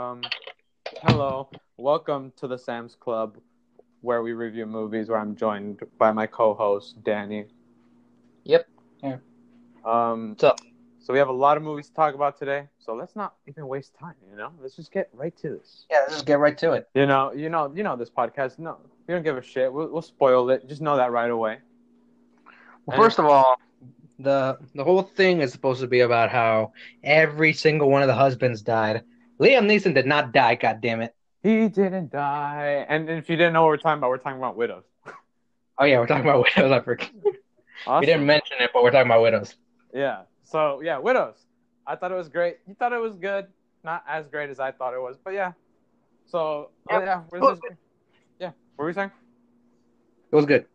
Um, hello, welcome to the Sam's Club, where we review movies. Where I'm joined by my co-host Danny. Yep. Um, What's up? so we have a lot of movies to talk about today. So let's not even waste time. You know, let's just get right to this. Yeah, let's just get right to it. You know, you know, you know this podcast. No, we don't give a shit. We'll, we'll spoil it. Just know that right away. Well, And- first of all, the the whole thing is supposed to be about how every single one of the husbands died. Liam Neeson did not die. God damn it! He didn't die. And if you didn't know what we're talking about, we're talking about widows. Oh yeah, we're talking about widows. I forgot. Awesome. We didn't mention it, but we're talking about widows. Yeah. So yeah, Widows. I thought it was great. You thought it was good. Not as great as I thought it was, but yeah. So oh, Yep. yeah, where's was this- yeah. What were you saying? It was good.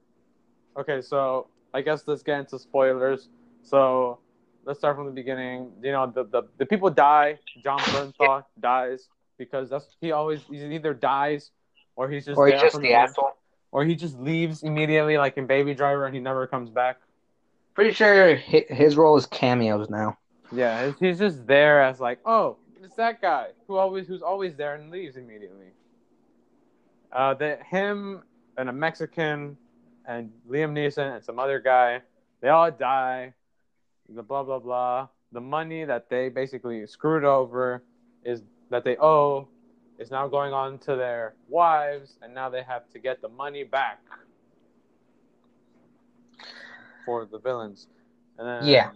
Okay, so I guess let's get into spoilers. So let's start from the beginning. You know, the the, the people die. Jon Bernthal dies because that's he always he either dies or he's just Or he's just the end, asshole. or he just leaves immediately, like in Baby Driver, and he never comes back. Pretty sure hi- his role is cameos now. Yeah, he's- he's just there as like, oh, it's that guy who always who's always there and leaves immediately. Uh, that him and a Mexican and Liam Neeson and some other guy, they all die. The blah blah blah. The money that they basically screwed over is that they owe is now going on to their wives, and now they have to get the money back for the villains. And then, Yeah.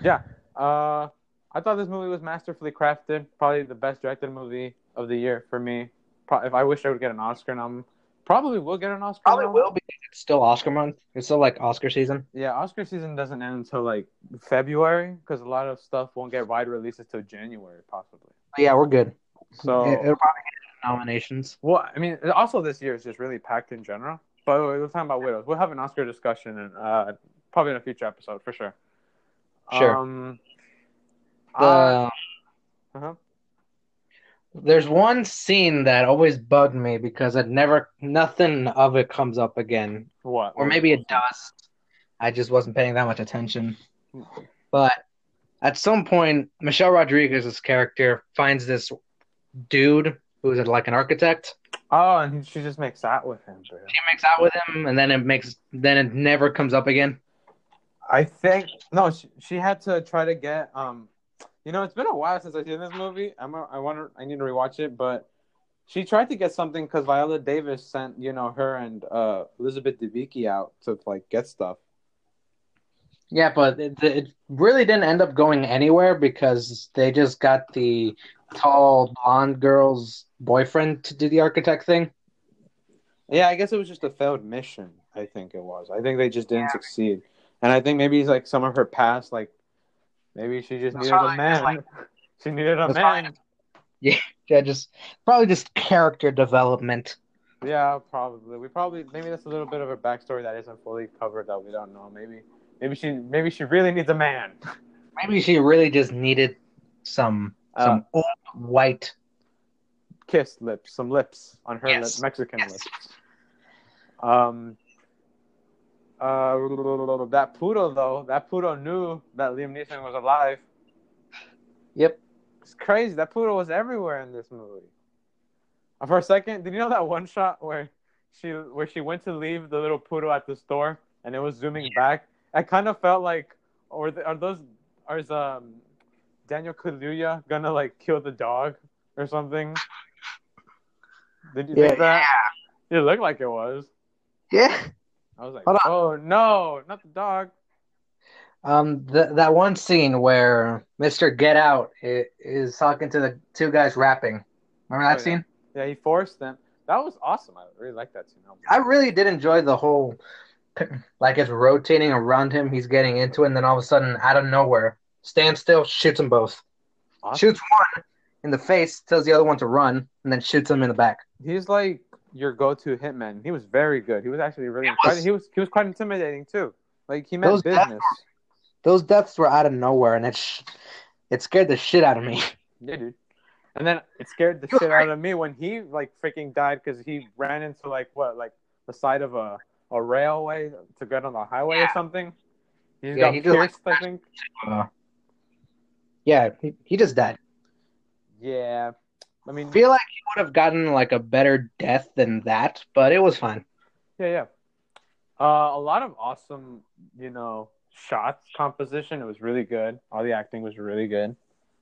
yeah. Uh, I thought this movie was masterfully crafted. Probably the best directed movie of the year for me. Pro- if I wish I would get an Oscar nom, probably will get an Oscar. Probably nom. will because it's still Oscar month. It's still like Oscar season. Yeah, Oscar season doesn't end until like February because a lot of stuff won't get wide releases till January, possibly. Yeah, we're good. So, It- It'll probably get nominations. well, I mean, also this year is just really packed in general. But we're talking about widows. We'll have an Oscar discussion and uh, probably in a future episode for sure. Sure. Um, The, uh, uh-huh. There's one scene that always bugged me because it never, nothing of it comes up again. What? Or maybe it does. I just wasn't paying that much attention. But at some point, Michelle Rodriguez's character finds this dude who's like an architect. Oh, and she just makes out with him. Bro. She makes out with him, and then it makes, then it never comes up again. I think no, she, she had to try to get um, you know, it's been a while since I've seen this movie. I'm a, I wonder I need to rewatch it, but she tried to get something because Viola Davis sent you know her and uh Elizabeth Debicki out to like get stuff. Yeah, but it, it really didn't end up going anywhere because they just got the tall blonde girl's boyfriend to do the architect thing. Yeah, I guess it was just a failed mission. I think it was. I think they just didn't succeed, and I think maybe it's like some of her past, like maybe she just needed a man. like- she needed a man. Yeah, yeah, just probably just character development. Yeah, probably. We probably maybe that's a little bit of a backstory that isn't fully covered that we don't know. Maybe maybe she maybe she really needs a man. Maybe she really just needed some Uh, some old white. kiss lips, some lips on her Yes. lip, Mexican Yes. lips. Um. Uh, that poodle though, that poodle knew that Liam Neeson was alive. Yep. It's crazy. That poodle was everywhere in this movie. Uh, For a second, did you know that one shot where she where she went to leave the little poodle at the store and it was zooming back? I kind of felt like, or the, are those are is um Daniel Kaluuya gonna like kill the dog or something? Did you think that? It looked like it was. Yeah. I was like, Hold oh no, not the dog. Um, th- that one scene where Mr. Get Out is talking to the two guys rapping. Remember that Oh, yeah. scene? Yeah, he forced them. That was awesome. I really like that scene. I really did enjoy the whole, like it's rotating around him. He's getting into it, and then all of a sudden, out of nowhere, stands still, shoots them both. Awesome. Shoots one in the face, tells the other one to run, and then shoots him in the back. He's like your go-to hitman. He was very good. He was actually really. Was. he was he was quite intimidating too. Like he meant Those business. Those deaths were out of nowhere, and it sh- it scared the shit out of me. Yeah, dude. And then it scared the shit out of me when he like freaking died because he ran into like what like the side of a a railway to get on the highway or something. He Yeah, got he just, like, I think. Uh, yeah, he, he just died. Yeah. I mean, I feel like he would have gotten like a better death than that, but it was fine. yeah, yeah. Uh, a lot of awesome, you know, shots composition. It was really good. All the acting was really good.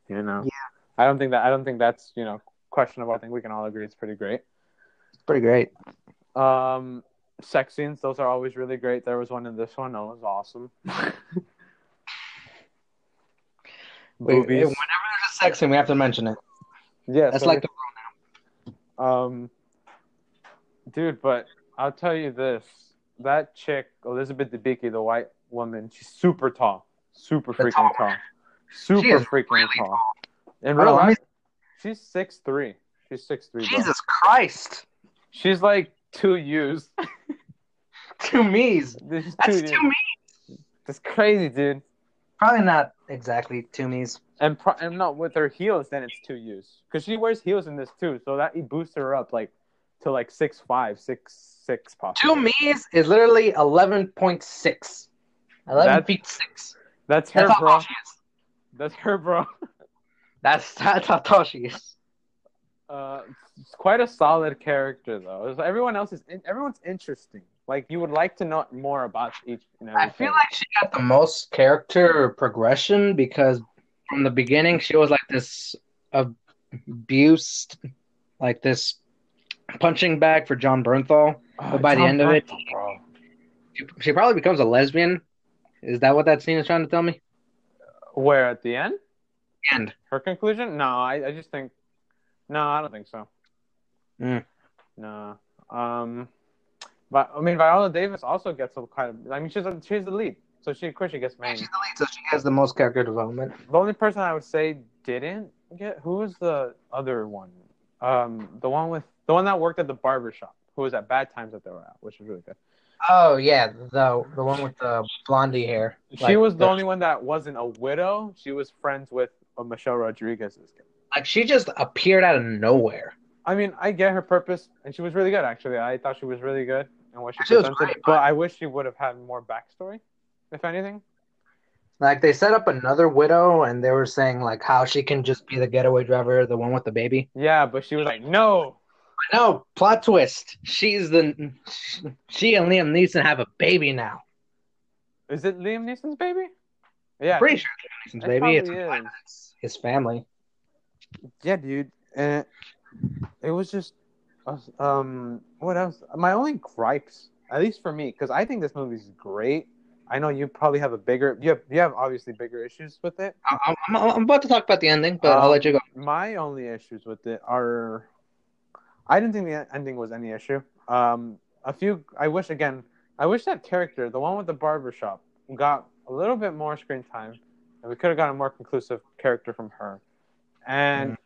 You know, Yeah. I don't think that I don't think that's you know questionable. I think we can all agree it's pretty great. It's pretty great. Um, sex scenes, those are always really great. There was one in this one. That was awesome. Wait, Movies. whenever there's a sex scene, we have to mention it. Yeah, That's so like the Um, dude, but I'll tell you this: that chick, Elizabeth Debicki, the white woman, she's super tall, super freaking tall tall, super freaking really tall. In real on, let me- life, she's six three. She's six three. Jesus Christ. She's like two U's. Two me's. That's two two me's. That's crazy, dude. Probably not exactly two me's. And pro- and not with her heels, then it's two U's because she wears heels in this too, so that it boosts her up like to like six five, six six possibly. Two me's is literally 11.6. 11 That's- feet 6. That's her, That's bro. That's her, bro. That's, that's how tall she is. Uh, it's quite a solid character though. Everyone else is in, everyone's interesting. Like you would like to know more about each. I feel like she got the most character progression because from the beginning she was like this abused, like this punching bag for Jon Bernthal. Oh, but by the Tom end of it-. She, she probably becomes a lesbian. Is that what that scene is trying to tell me? Where at the end, And her conclusion? No, I, I just think, no, I don't think so. Mm. No. Um, but I mean, Viola Davis also gets a kind of. I mean, she's a, she's the lead, so she of course she gets main. she's the lead, so she has the most character development. The only person I would say didn't get who was the other one? Um, the one with the one that worked at the barber shop, who was at Bad Times that they were at, which was really good. Oh yeah, the the one with the blondie hair. She Like, was the only one that wasn't a widow. She was friends with uh, Michelle Rodriguez's. kid. Like she just appeared out of nowhere. I mean, I get her purpose, and she was really good. Actually, I thought she was really good and what she, She was presented. great, but- I wish she would have had more backstory, if anything. Like they set up another widow, and they were saying like how she can just be the getaway driver, the one with the baby. Yeah, but she was like, no. No, plot twist. She's the she and Liam Neeson have a baby now. Is it Liam Neeson's baby? Yeah, Pretty sure it's Liam Neeson's it baby. It's, is. his family. Yeah, dude. And it was just, um, what else? My only gripes, at least for me, because I think this movie's great. I know you probably have a bigger, you have, you have obviously bigger issues with it. I- I'm, I'm about to talk about the ending, but I'll Um, let you go. My only issues with it are, I didn't think the ending was any issue. Um, a few, I wish again, I wish that character, the one with the barber shop, got a little bit more screen time, and we could have gotten a more conclusive character from her. And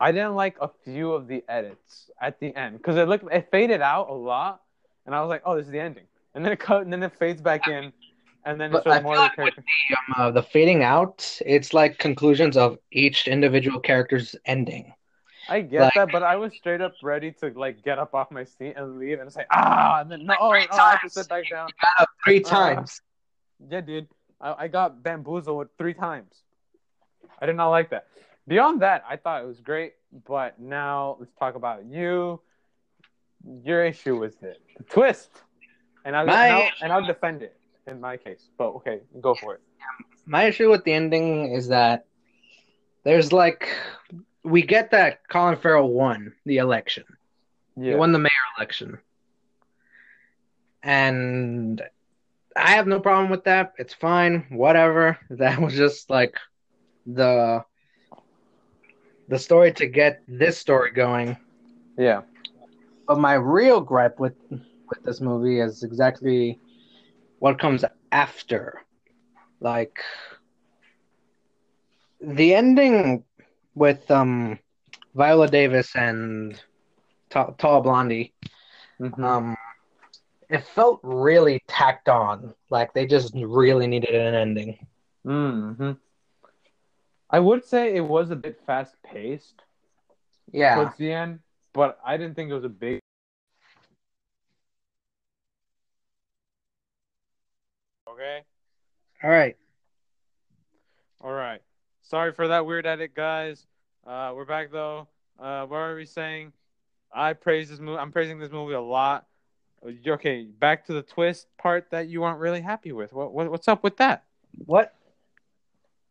I didn't like a few of the edits at the end because it looked, it faded out a lot, and I was like, oh, this is the ending, and then it cut, and then it fades back in, and then it But shows I more feel of the like with the, um, uh, the fading out, it's like conclusions of each individual character's ending. I get Like- that, but I was straight up ready to like get up off my seat and leave and say ah, and then no, oh, three oh, I have to sit back down. Three Uh, times. Yeah, dude, I, I got bamboozled three times. I did not like that. Beyond that, I thought it was great, but now let's talk about you. Your issue was it, the twist, and I'll, and I'll, and I'll defend it in my case. But okay, go for it. My issue with the ending is that there's like we get that Colin Farrell won the election. He won the mayor election. And I have no problem with that. It's fine. Whatever. That was just like the the story to get this story going. yeah, But my real gripe with with this movie is exactly what comes after. Like the ending with um Viola Davis and Ta- Tall Blondie. Mhm. Um it felt really tacked on. Like they just really needed an ending. hmm I would say it was a bit fast paced. Yeah. towards the end, but I didn't think it was a big. Okay. All right. All right. Sorry for that weird edit, guys. Uh, we're back though. Uh, what are we saying? I praise this movie. I'm praising this movie a lot. Okay, back to the twist part that you aren't really happy with. What, what what's up with that? What?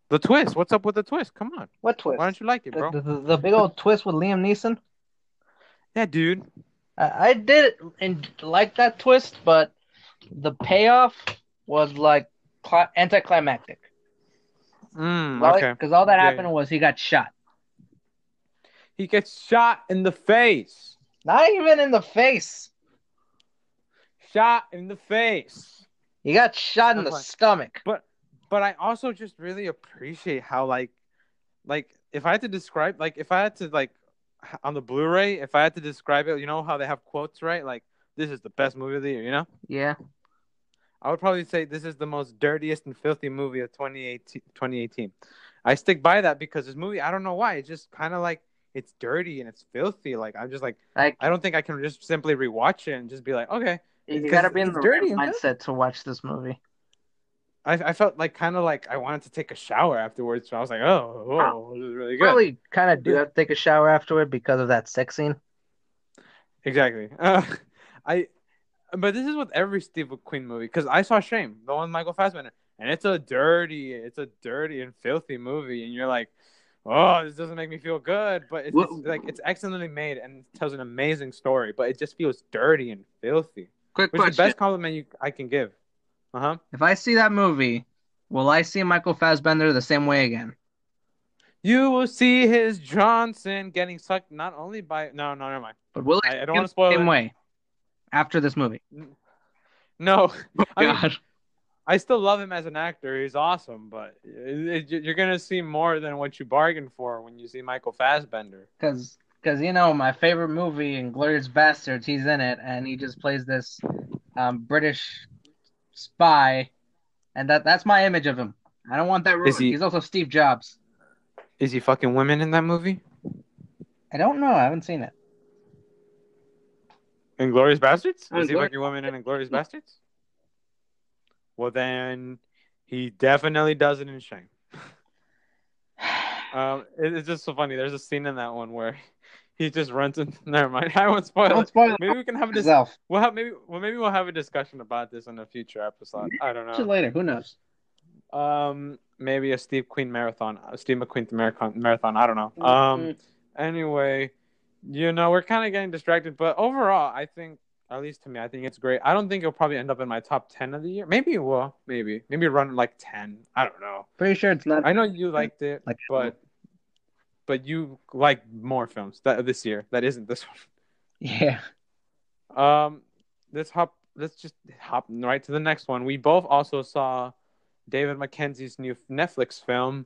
The twist. What's up with the twist? Come on. What twist? Why don't you like it, bro? The, the, the big old twist with Liam Neeson. Yeah, dude. I, I did and like that twist, but the payoff was like cli- anticlimactic. Mm, Because all that Yeah, happened was he got shot. He gets shot in the face. Not even in the face. Shot in the face. He got shot in the Okay. stomach. But but I also just really appreciate how like like if I had to describe like if I had to like on the Blu-ray, if I had to describe it, you know how they have quotes, right? Like this is the best movie of the year, you know? Yeah. I would probably say this is the most dirtiest and filthy movie of 2018. 2018. I stick by that because this movie, I don't know why, it's just kind of like it's dirty and it's filthy. Like I'm just like Like I don't think I can just simply rewatch it and just be like, okay. you gotta be in the dirty mindset to watch this movie. I, I felt like kind of like I wanted to take a shower afterwards. So I was like, oh, whoa, this is really good. Really kind of do have to take a shower afterward because of that sex scene. Exactly. Uh, I, but this is with every Steve McQueen movie because I saw Shame, the one with Michael Fassbender, and it's a dirty, it's a dirty and filthy movie, and you're like, oh, this doesn't make me feel good, but it's, it's like it's excellently made and tells an amazing story, but it just feels dirty and filthy, Quick which is the best compliment you I can give. Uh huh. If I see that movie, will I see Michael Fassbender the same way again? You will see his Johnson getting sucked not only by no, no, never mind. But will I- I don't wanna spoil the same it. way after this movie? No, Oh, I mean, I still love him as an actor. He's awesome, but it, it, you're gonna see more than what you bargained for when you see Michael Fassbender. Because, because you know, my favorite movie, Inglourious Basterds, he's in it, and he just plays this um, British spy, and that that's my image of him. I don't want that ruined. He- He's also Steve Jobs. Is he fucking women in that movie? I don't know. I haven't seen it. Inglourious Basterds? Is he fucking women in Inglourious Basterds? Well, then he definitely does it in Shame. Um, it, it's just so funny. There's a scene in that one where he just runs into. Never mind. I won't spoil Don't it. spoil it Maybe we can have a dis- yourself. we'll have maybe well maybe we'll have a discussion about this in a future episode. I don't know. later. Who knows? Um, maybe a Steve Queen marathon, a Steve McQueen marathon. Marathon. I don't know. Mm-hmm. Um, anyway, you know we're kind of getting distracted, but overall, I think at least to me, I think it's great. I don't think it'll probably end up in my top ten of the year. Maybe it will. Maybe maybe run like ten. I don't know. Pretty sure it's not I know you liked it, like but but you like more films that this year that isn't this one. yeah. Um, let's hop. Let's just hop right to the next one. We both also saw David Mackenzie's new Netflix film,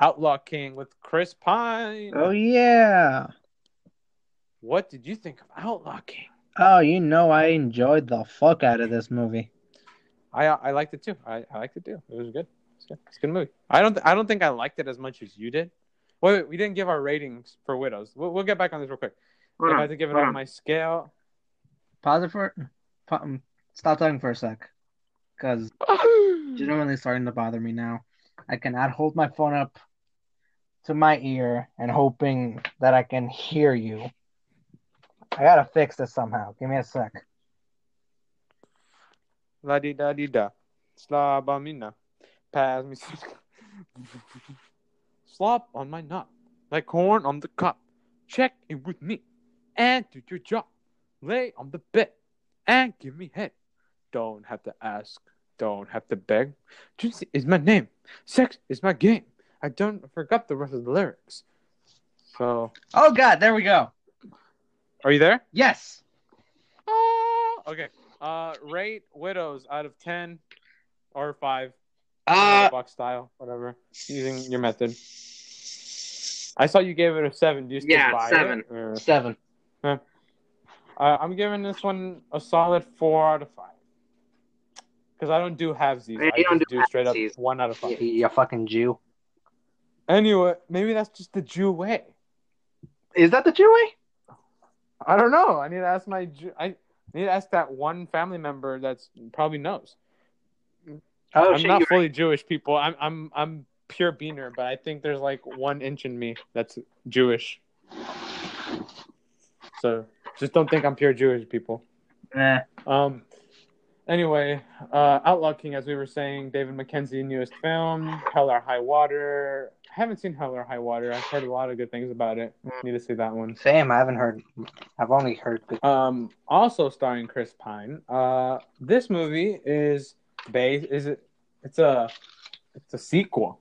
Outlaw King, with Chris Pine. Oh yeah. What did you think of Outlaw King? Oh, you know I enjoyed the fuck out of this movie. I I liked it too. I, I liked it too. It was good. It's good. It's a good movie. I don't I don't think I liked it as much as you did. Wait, wait we didn't give our ratings for Widows. We'll, we'll get back on this real quick. if I had to give it on my scale, Pause it for. pa- um, Stop talking for a sec, because genuinely starting to bother me now. I cannot hold my phone up to my ear and hoping that I can hear you. I gotta fix this somehow. Give me a sec. La di da di da. Slabamina. Pass me some. Slop on my nut. Like corn on the cup. Check in with me. And do your job. Lay on the bed. And give me head. Don't have to ask. Don't have to beg. Juicy is my name. Sex is my game. I don't forgot the rest of the lyrics. So, Oh God, there we go. Are you there? Yes. Oh, okay. Uh, rate Widows out of ten or five. Uh, box style, whatever. Using your method. I saw you gave it a seven. Do you still Yeah, buy seven. it? Or- seven. Uh, I'm giving this one a solid four out of five. Because I don't do halvesies. Yeah, I you don't do do straight up one out of five. You, you fucking Jew. Anyway, maybe that's just the Jew way. Is that the Jew way? I don't know. I need to ask my. Jew- I need to ask that one family member that's probably knows. Oh I'm not fully Jewish, people. I'm I'm I'm pure beaner, but I think there's like one inch in me that's Jewish. So just don't think I'm pure Jewish, people. Eh. Um. Anyway, uh, Outlaw King, as we were saying, David Mackenzie newest film, Hell or High Water. I haven't seen Hell or High Water. I've heard a lot of good things about it. Need to see that one. Same. I haven't heard. I've only heard. good- Um, also starring Chris Pine. Uh, this movie is based. Is it? It's a. It's a sequel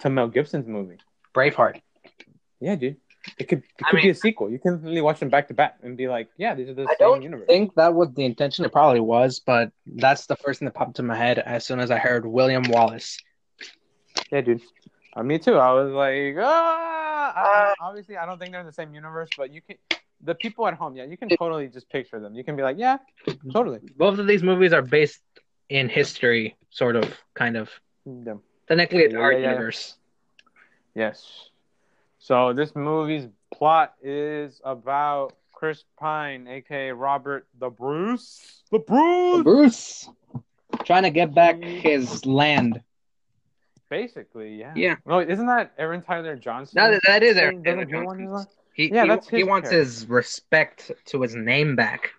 to Mel Gibson's movie. Braveheart. Yeah, dude. It could. It I could be a sequel. You can really watch them back to back and be like, yeah, these are the same universe." I same don't universe. think that was the intention. It probably was, but that's the first thing that popped in my head as soon as I heard William Wallace. Yeah, dude. Uh, me too. I was like, ah. I- obviously, I don't think they're in the same universe, but you can. The people at home, yeah, you can totally just picture them. You can be like, yeah, totally. Both of these movies are based in history, sort of, kind of. Yeah. Technically, it's Yeah, our yeah, yeah. universe. Yes. So this movie's plot is about Chris Pine, aka Robert the Bruce. The Bruce. the Bruce trying to get back his land. Basically, yeah. Yeah. No, isn't that Aaron Tyler Johnson? No, that- is Aaron his Johnson. He, Yeah, he, that's he wants character. his respect to his name back.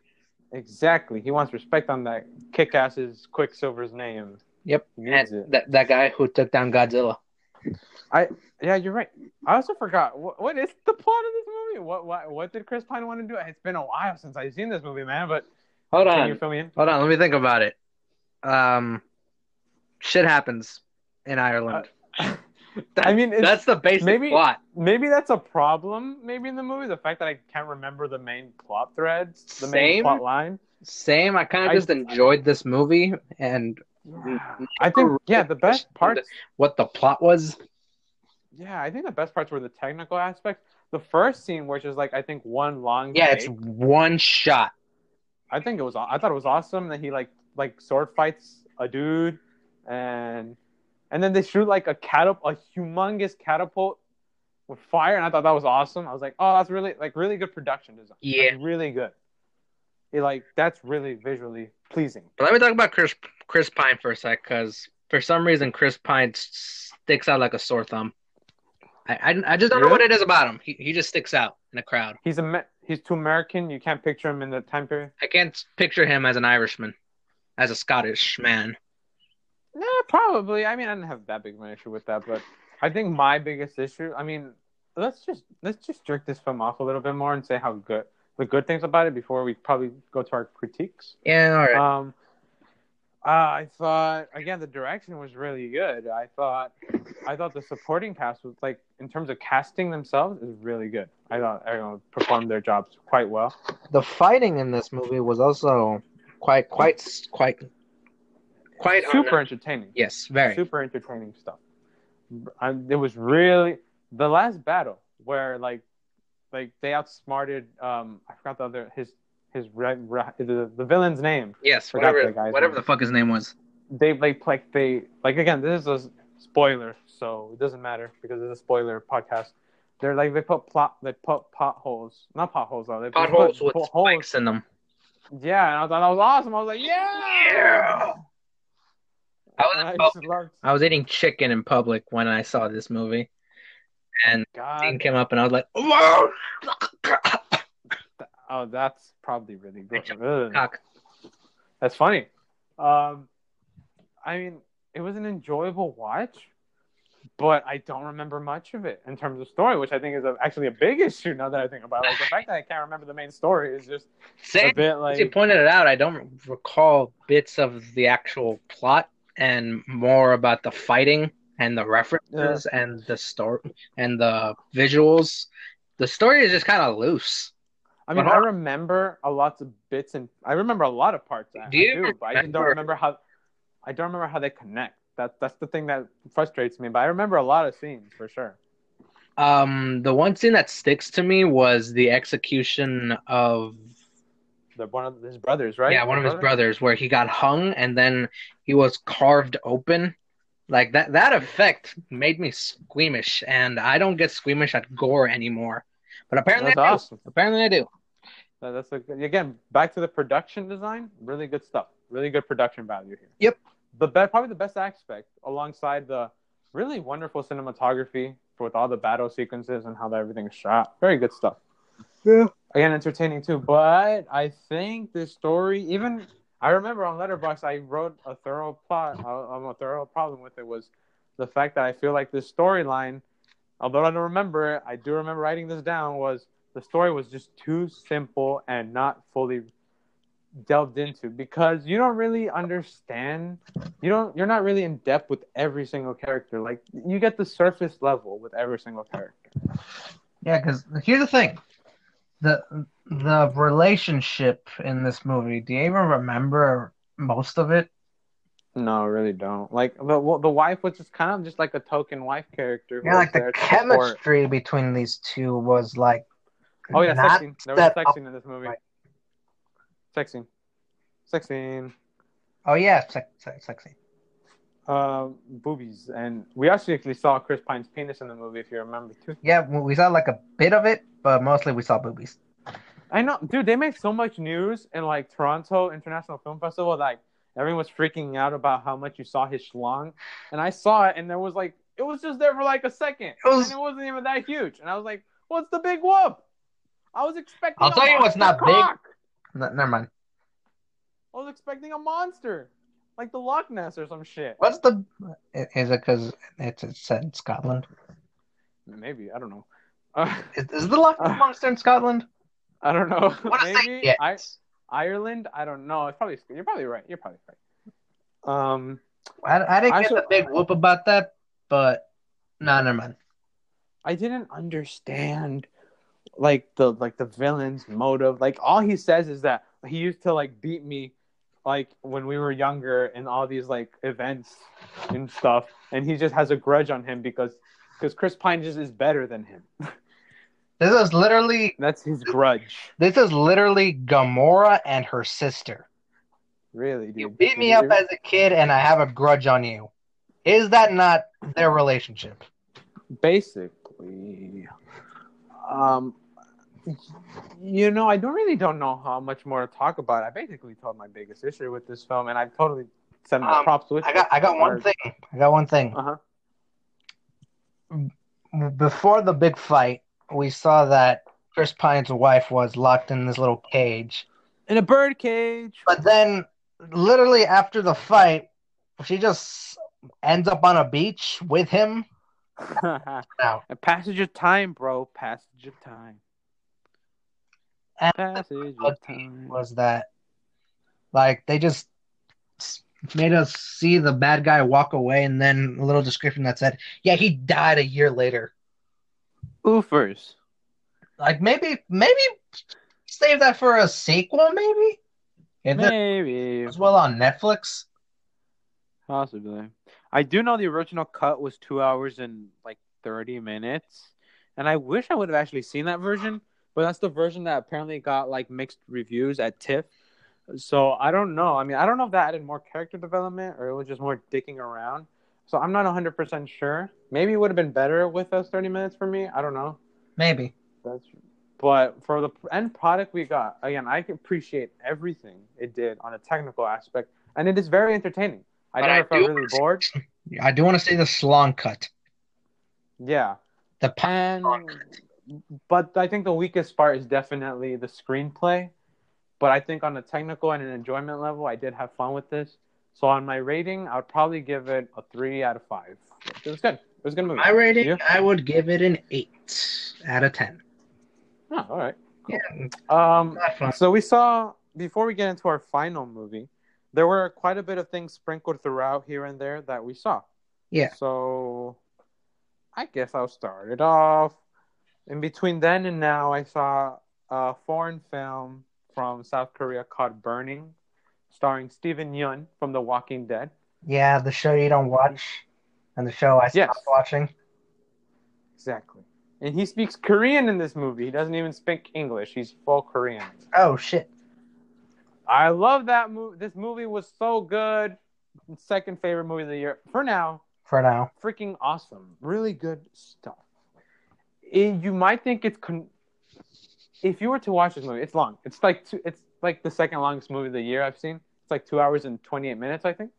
Exactly. He wants respect on that kick-ass's Quicksilver's name. Yep. That, that guy who took down Godzilla. I yeah, you're right. I also forgot what, what is the plot of this movie. What what what did Chris Pine want to do? It's been a while since I've seen this movie, man. But Hold can on. you fill me in? Hold on, let me think about it. Um, shit happens in Ireland. Uh, I mean, That's the basic maybe- plot. maybe that's a problem. Maybe in the movie, the fact that I can't remember the main plot threads, the main plot line. Same. I kind of just enjoyed this movie and I think yeah, the best parts. what the plot was. Yeah, I think the best parts were the technical aspects. The first scene, which is like I think one long. Yeah, it's one shot. I think it was. I thought it was awesome that he like like sword fights a dude, and and then they shoot like a catapult, a humongous catapult with fire, and I thought that was awesome. I was like, oh, that's really like really good production design. Yeah. That's really good. It, like that's really visually pleasing. But let me talk about Chris Chris Pine for a sec, because for some reason Chris Pine sticks out like a sore thumb. I I, I just don't know what it is about him. He he just sticks out in a crowd. He's a he's too American. You can't picture him in the time period. I can't picture him as an Irishman, as a Scottish man. Yeah, probably. I mean, I didn't have that big of an issue with that, but I think my biggest issue. I mean, let's just let's just jerk this film off a little bit more and say how good the good things about it before we probably go to our critiques. Yeah, all right. Um, uh, I thought again the direction was really good. I thought I thought the supporting cast was like in terms of casting themselves is really good. I thought everyone performed their jobs quite well. the fighting in this movie was also quite quite quite quite Super the- entertaining. yes, very. super entertaining stuff. I, it was really the last battle where like like they outsmarted um I forgot the other his his re, re, the, the villain's name. Yes, Forgot whatever guy's whatever name. the fuck his name was. They like like they like again this is a spoiler so it doesn't matter because it's a spoiler podcast. They're like they put plot they put potholes not potholes though they put, Potholes put with holes. spikes in them. Yeah, and I thought that was awesome. I was like, yeah. I was in I loved. I was eating chicken in public when I saw this movie, and God. scene came up, and I was like, "Whoa!" Oh, that's probably really good. Ketchup. Ugh. Cock. That's funny. Um, I mean, it was an enjoyable watch, but I don't remember much of it in terms of story, which I think is a, actually a big issue now that I think about it. Like the fact that I can't remember the main story is just a Same. bit As you pointed it out, I don't recall bits of the actual plot and more about the fighting and the references and the story and the visuals. The story is just kind of loose. I mean, I remember a lot of bits and I remember a lot of parts. I, Do you I do, but I don't remember- remember how. I don't remember how they connect. That that's the thing that frustrates me. But I remember a lot of scenes for sure. Um, the one scene that sticks to me was the execution of The one of his brothers, right? yeah, one of his Brother? brothers, where he got hung and then he was carved open. Like that, that effect made me squeamish, and I don't get squeamish at gore anymore. But apparently, That's I do. Apparently, I do. That- That's a again back to the production design. Really good stuff. Really good production value here. Yep. The be- probably the best aspect, alongside the really wonderful cinematography with all the battle sequences and how that everything is shot. Very good stuff. Yeah. Again entertaining too. But I think this story, even I remember on Letterboxd, I wrote a thorough plot. Uh, um, a thorough problem with it was the fact that I feel like this storyline, although I don't remember it, I do remember writing this down. Was the story was just too simple and not fully delved into because you don't really understand you don't you're not really in depth with every single character like you get the surface level with every single character Yeah, because here's the thing, the the relationship in this movie. Do you even remember most of it? no I really don't like the, the wife was just kind of just like a token wife character Yeah, like the to support. chemistry between these two was like. oh yeah sex scene. there was scene in this movie right. sex scene sex scene Oh yeah, sex, sex, sexy. Uh, boobies and we actually saw Chris Pine's penis in the movie if you remember too Yeah, we saw like a bit of it, but mostly we saw boobies. I know, dude. They make so much news in like Toronto International Film Festival. Like everyone was freaking out about how much you saw his schlong, and I saw it, and there was like it was just there for like a second, It was- and it wasn't even that huge. And I was like, "What's the big whoop?" I was expecting. I'll tell you what's not big. cock. N- never mind. I was expecting a monster, like the Loch Ness or some shit. What's the? Is it because it's, it's set in Scotland? Maybe I don't know. Uh, Is, is the Loch Ness monster in Scotland? I don't know. I want to say Maybe. I, Ireland. I don't know. It's probably you're probably right. You're probably right. Um. I, I didn't I get should- the big whoop about that, but no, never mind. I didn't understand like the like the villain's motive. Like all he says is that he used to like beat me like when we were younger and all these like events and stuff, and he just has a grudge on him because because Chris Pine just is better than him. This is literally That's his grudge. this is literally Gamora and her sister. Really, dude. You beat me up as a kid, and I have a grudge on you. Is that not their relationship? basically um you know i don't really don't know how much more to talk about i basically told my biggest issue with this film and i totally sent my Um, props with I got I got one thing. I got one thing. uh-huh Before the big fight, we saw that Chris Pine's wife was locked in this little cage. in a bird cage But then, literally after the fight, she just ends up on a beach with him. Passage of time bro passage of time And passage of time was that like they just made us see the bad guy walk away, and then a little description that said, "Yeah, he died a year later." oofers Like maybe, maybe save that for a sequel, maybe. If maybe as well on Netflix. Possibly. I do know the original cut was two hours and like 30 minutes. And I wish I would have actually seen that version, but that's the version that apparently got like mixed reviews at TIFF. So I don't know. I mean, I don't know if that added more character development or it was just more dicking around. So I'm not 100% sure. Maybe it would have been better with those 30 minutes for me. I don't know. Maybe. That's but for the end product we got, again, I appreciate everything it did on a technical aspect, and it is very entertaining. I But never I felt do- really bored. I do want to see the salon cut. Yeah, The pi- and but I think the weakest part is definitely the screenplay. But I think on a technical and an enjoyment level, I did have fun with this. So on my rating, I would probably give it a three out of five. It was good. It was a good movie. my rating, You? I would give it an eight out of ten. Oh, all right. Yeah, Um. So we saw before we get into our final movie, there were quite a bit of things sprinkled throughout here and there that we saw. Yeah. So I guess I'll start it off. In between then and now, I saw a foreign film from South Korea called Burning, starring Steven Yeun from The Walking Dead. Yeah, the show you don't watch, and the show I Yes. stopped watching. Exactly. And he speaks Korean in this movie. He doesn't even speak English. He's full Korean. Oh shit! I love that movie. This movie was so good. Second favorite movie of the year for now. For now, Freaking awesome. Really good stuff. It- you might think it's con- if you were to watch this movie, it's long. It's like two, it's like the second longest movie of the year I've seen. It's like two hours and twenty eight minutes, I think.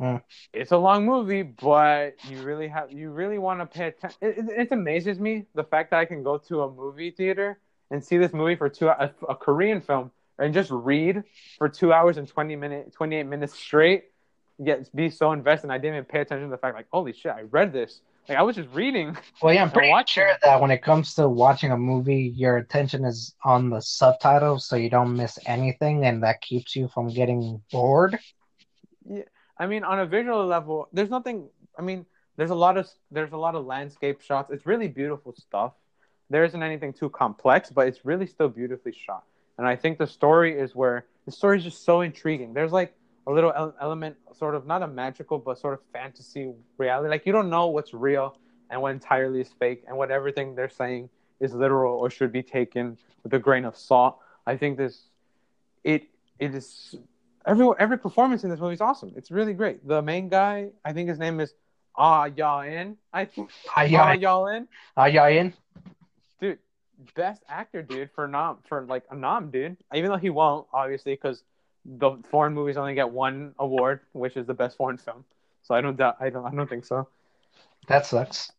Mm. It's a long movie, but you really have you really want to pay attention. It, it, it amazes me the fact that I can go to a movie theater and see this movie for two a, a Korean film and just read for two hours and 20 minute 28 minutes straight get be so invested and i didn't even pay attention to the fact like holy shit i read this like i was just reading. Well, yeah, I'm pretty sure that when it comes to watching a movie, your attention is on the subtitles, so you don't miss anything, and that keeps you from getting bored. Yeah, I mean on a visual level there's nothing i mean there's a lot of there's a lot of landscape shots. It's really beautiful stuff. There isn't anything too complex but it's really still beautifully shot. And i think the story is where the story is just so intriguing. There's like a little element sort of not a magical but sort of fantasy reality. Like you don't know what's real and what entirely is fake and what everything they're saying is literal or should be taken with a grain of salt. I think this it it is every every performance in this movie is awesome. It's really great. The main guy i think his name is ah ya in. I think Ah, ah yeah, in. Ah, yeah, in. dude best actor dude for nom for like a nom dude. Even though he won't obviously because the foreign movies only get one award which is the best foreign film so i don't doubt i don't i don't think so That sucks.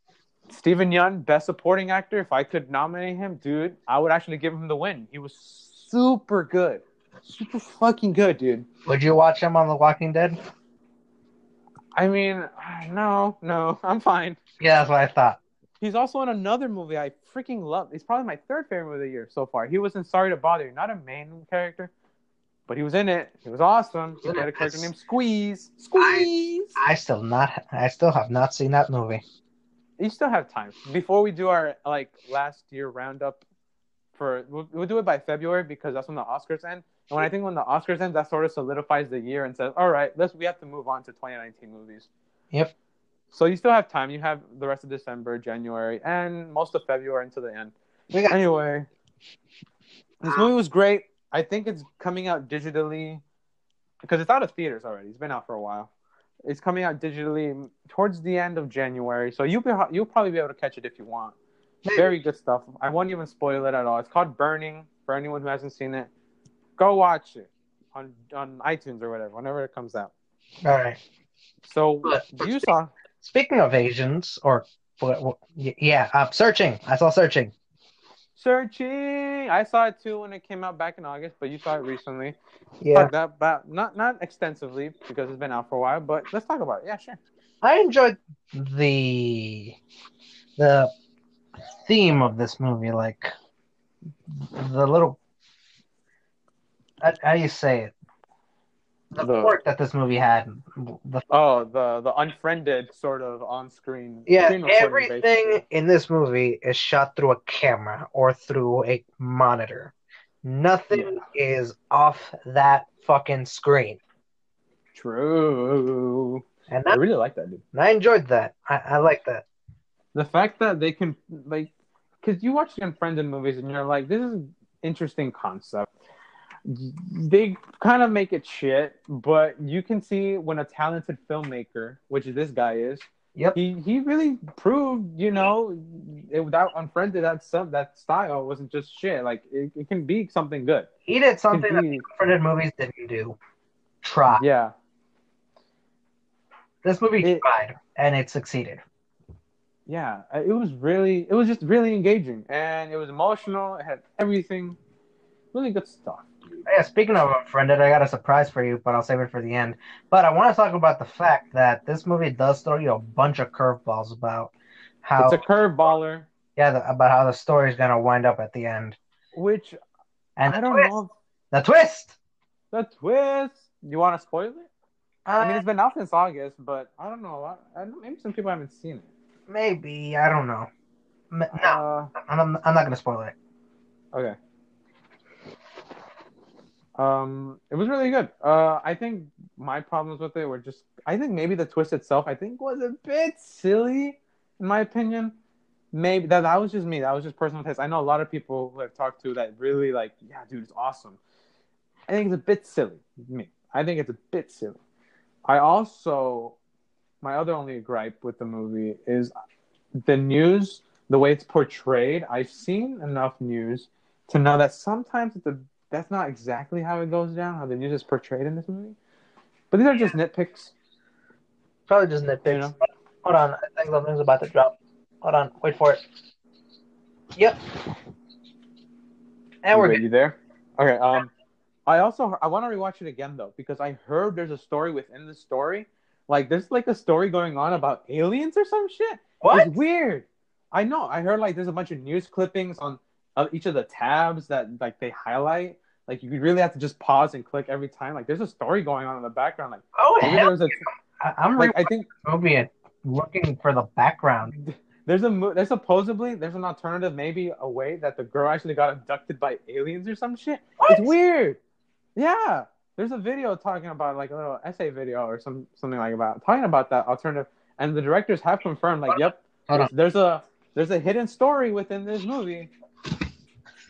Steven Yeun, best supporting actor. If I could nominate him, dude, I would actually give him the win. He was super good, super fucking good, dude. Would you watch him on The Walking Dead? I mean, no, no, I'm fine. Yeah, that's what I thought. He's also in another movie I freaking love. He's probably my third favorite movie of the year so far. He was in Sorry to Bother You, not a main character, but he was in it. It was awesome. He had a character named Squeeze. Squeeze. I still not. I still have not seen that movie. you still have time before we do our like last year roundup. For we'll, we'll do it by February because that's when the Oscars end. And when I think when the Oscars end, that sort of solidifies the year and says, "All right, let's we have to move on to 2019 movies." Yep. So you still have time. You have the rest of December, January, and most of February until the end. Got Anyway, this ah. movie was great. I think it's coming out digitally because it's out of theaters already. It's been out for a while. It's coming out digitally towards the end of January, so you'll be you'll probably be able to catch it if you want. Very good stuff. I won't even spoil it at all. It's called Burning. For anyone who hasn't seen it, go watch it on on iTunes or whatever whenever it comes out. all right. So But- you saw Speaking of Asians, or what- what- yeah, uh, searching. I saw searching. Searching. I saw it too when it came out back in August, but you saw it recently. Yeah, Talk that about not not extensively because it's been out for a while, but let's talk about it. Yeah, sure. I enjoyed the the theme of this movie, like the little how do you say it? The, The- quirk that this movie had. The Oh, the the unfriended sort of on screen. yeah, everything Basically. in this movie is shot through a camera or through a monitor. Nothing is off that fucking screen, True. and I really like that, dude. I enjoyed that. I, I like that. The fact that they can like, because you watch the unfriended movies and you're like, this is an interesting concept. They kind of make it shit, but you can see when a talented filmmaker, which this guy is, Yep. he he really proved, you know, it, without unfriended that some that style wasn't just shit. Like it, it can be something good. He did something that be- different movies didn't do. Try. yeah, This movie It- tried, and it succeeded. yeah. Uh, it was really, it was just really engaging, and it was emotional. It had everything, really good stuff. Yeah, speaking of Unfriended, I got a surprise for you, but I'll save it for the end. But I want to talk about the fact that this movie does throw you a bunch of curveballs about how, It's a curveballer, yeah, the, about how the story's gonna wind up at the end, which and I don't twist, know the twist. the twist. You want to spoil it? I mean, Uh, it's been out since August, but I don't know. I, I maybe some people haven't seen it. maybe I don't know. No, Uh, I'm, I'm not gonna spoil it. Okay. Um, it was really good. Uh, I think my problems with it were just, I think maybe the twist itself, I think was a bit silly, in my opinion. Maybe that that was just me. That was just personal taste. I know a lot of people who I've talked to that really like, yeah, dude, it's awesome. I think it's a bit silly. Me, I think it's a bit silly. I also, my other only gripe with the movie is the news, the way it's portrayed. I've seen enough news to know that sometimes it's a, that's not exactly how it goes down, how the news is portrayed in this movie. But these are just nitpicks. Probably just nitpicks. You know? Hold on, I think something's about to drop. Hold on, wait for it. Yep. And we're you, good. you there? Okay. Um, I also I want to rewatch it again though because I heard there's a story within the story. Like there's like a story going on about aliens or some shit. What? It's weird. I know. I heard like there's a bunch of news clippings on uh, each of the tabs that like they highlight. Like you really have to just pause and click every time. Like there's a story going on in the background. Like Oh, maybe hell, there's a I- I'm like I think movie looking for the background. there's a there's supposedly there's an alternative maybe a way that the girl actually got abducted by aliens or some shit. It's weird. Yeah. There's a video talking about like a little essay video or some something like about talking about that alternative and the directors have confirmed like yep on. there's a there's a hidden story within this movie.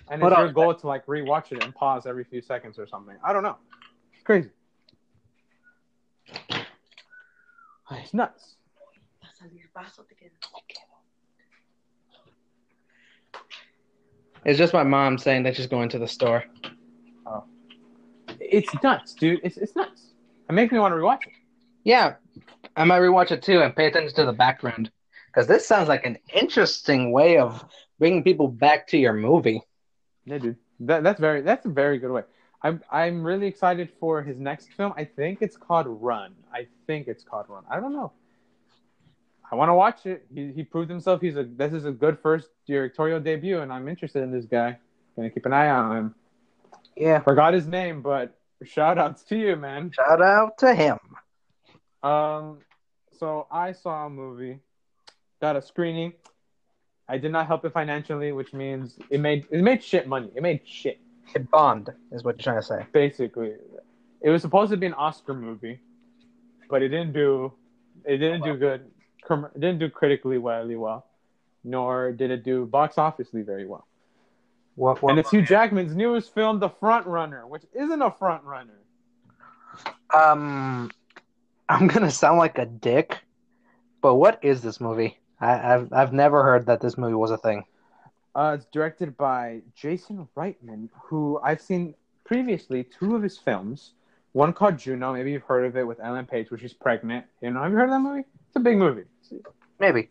And Hold it's on. your uh, goal to like rewatch it and pause every few seconds or something. I don't know. It's crazy. It's nuts. It's just my mom saying that she's going to the store. Oh. It's nuts, dude. It's it's nuts. It makes me want to rewatch it. Yeah, I might rewatch it too and pay attention to the background because this sounds like an interesting way of bringing people back to your movie. Yeah, dude. That that's very that's a very good way. I'm I'm really excited for his next film. I think it's called Run. I think it's called Run. I don't know. I want to watch it. He he proved himself. He's a this is a good first directorial debut, and I'm interested in this guy. Gonna keep an eye on him. Yeah, Forgot his name, but shout outs to you, man. shout out to him. Um, so I saw a movie, got a screening. I did not help it financially, which means it made it made shit money. It made shit. It bombed, is what you're trying to say. basically. It was supposed to be an Oscar movie, but it didn't do it didn't do good. It didn't do critically really well, nor did it do box officely very well. What? what And it's Hugh Jackman's newest film, The Front Runner, which isn't a front runner. um, I'm gonna sound like a dick, but what is this movie? I, I've I've never heard that this movie was a thing. Uh, it's directed by Jason Reitman, who I've seen previously two of his films. One called Juno, maybe you've heard of it with Ellen Page, where she's pregnant. You know, have you heard of that movie? It's a big movie. Maybe.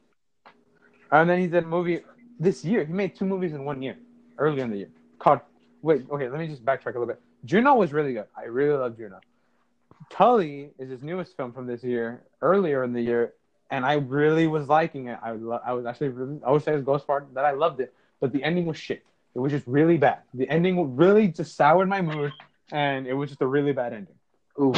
And then he did a movie this year. He made two movies in one year, earlier in the year. Called wait, okay, let me just backtrack a little bit. Juno was really good. I really love Juno. Tully is his newest film from this year, earlier in the year, and I really was liking it. I lo- I was actually really, I would say it was Ghost Part that I loved it, but the ending was shit. It was just really bad. The ending really just soured my mood, and it was just a really bad ending Ooh.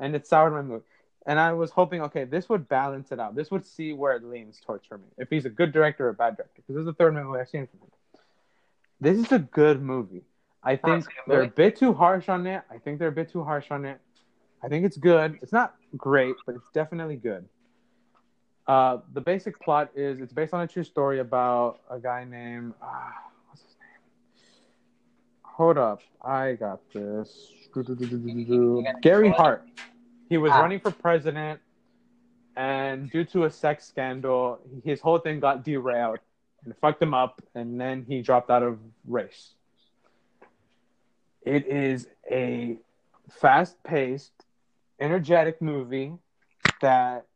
and it soured my mood. And I was hoping, okay, this would balance it out. This would see where it leans towards for me. If he's a good director or a bad director, because this is the third movie I've seen from him. This is a good movie. I think they're a bit too harsh on it. I think they're a bit too harsh on it. I think it's good. It's not great, but it's definitely good. Uh, the basic plot is it's based on a true story about a guy named ah, what's his name? Hold up, I got this. Gary Hart. He was Ah. running for president, and due to a sex scandal, his whole thing got derailed and fucked him up, and then he dropped out of race. It is a fast-paced, energetic movie that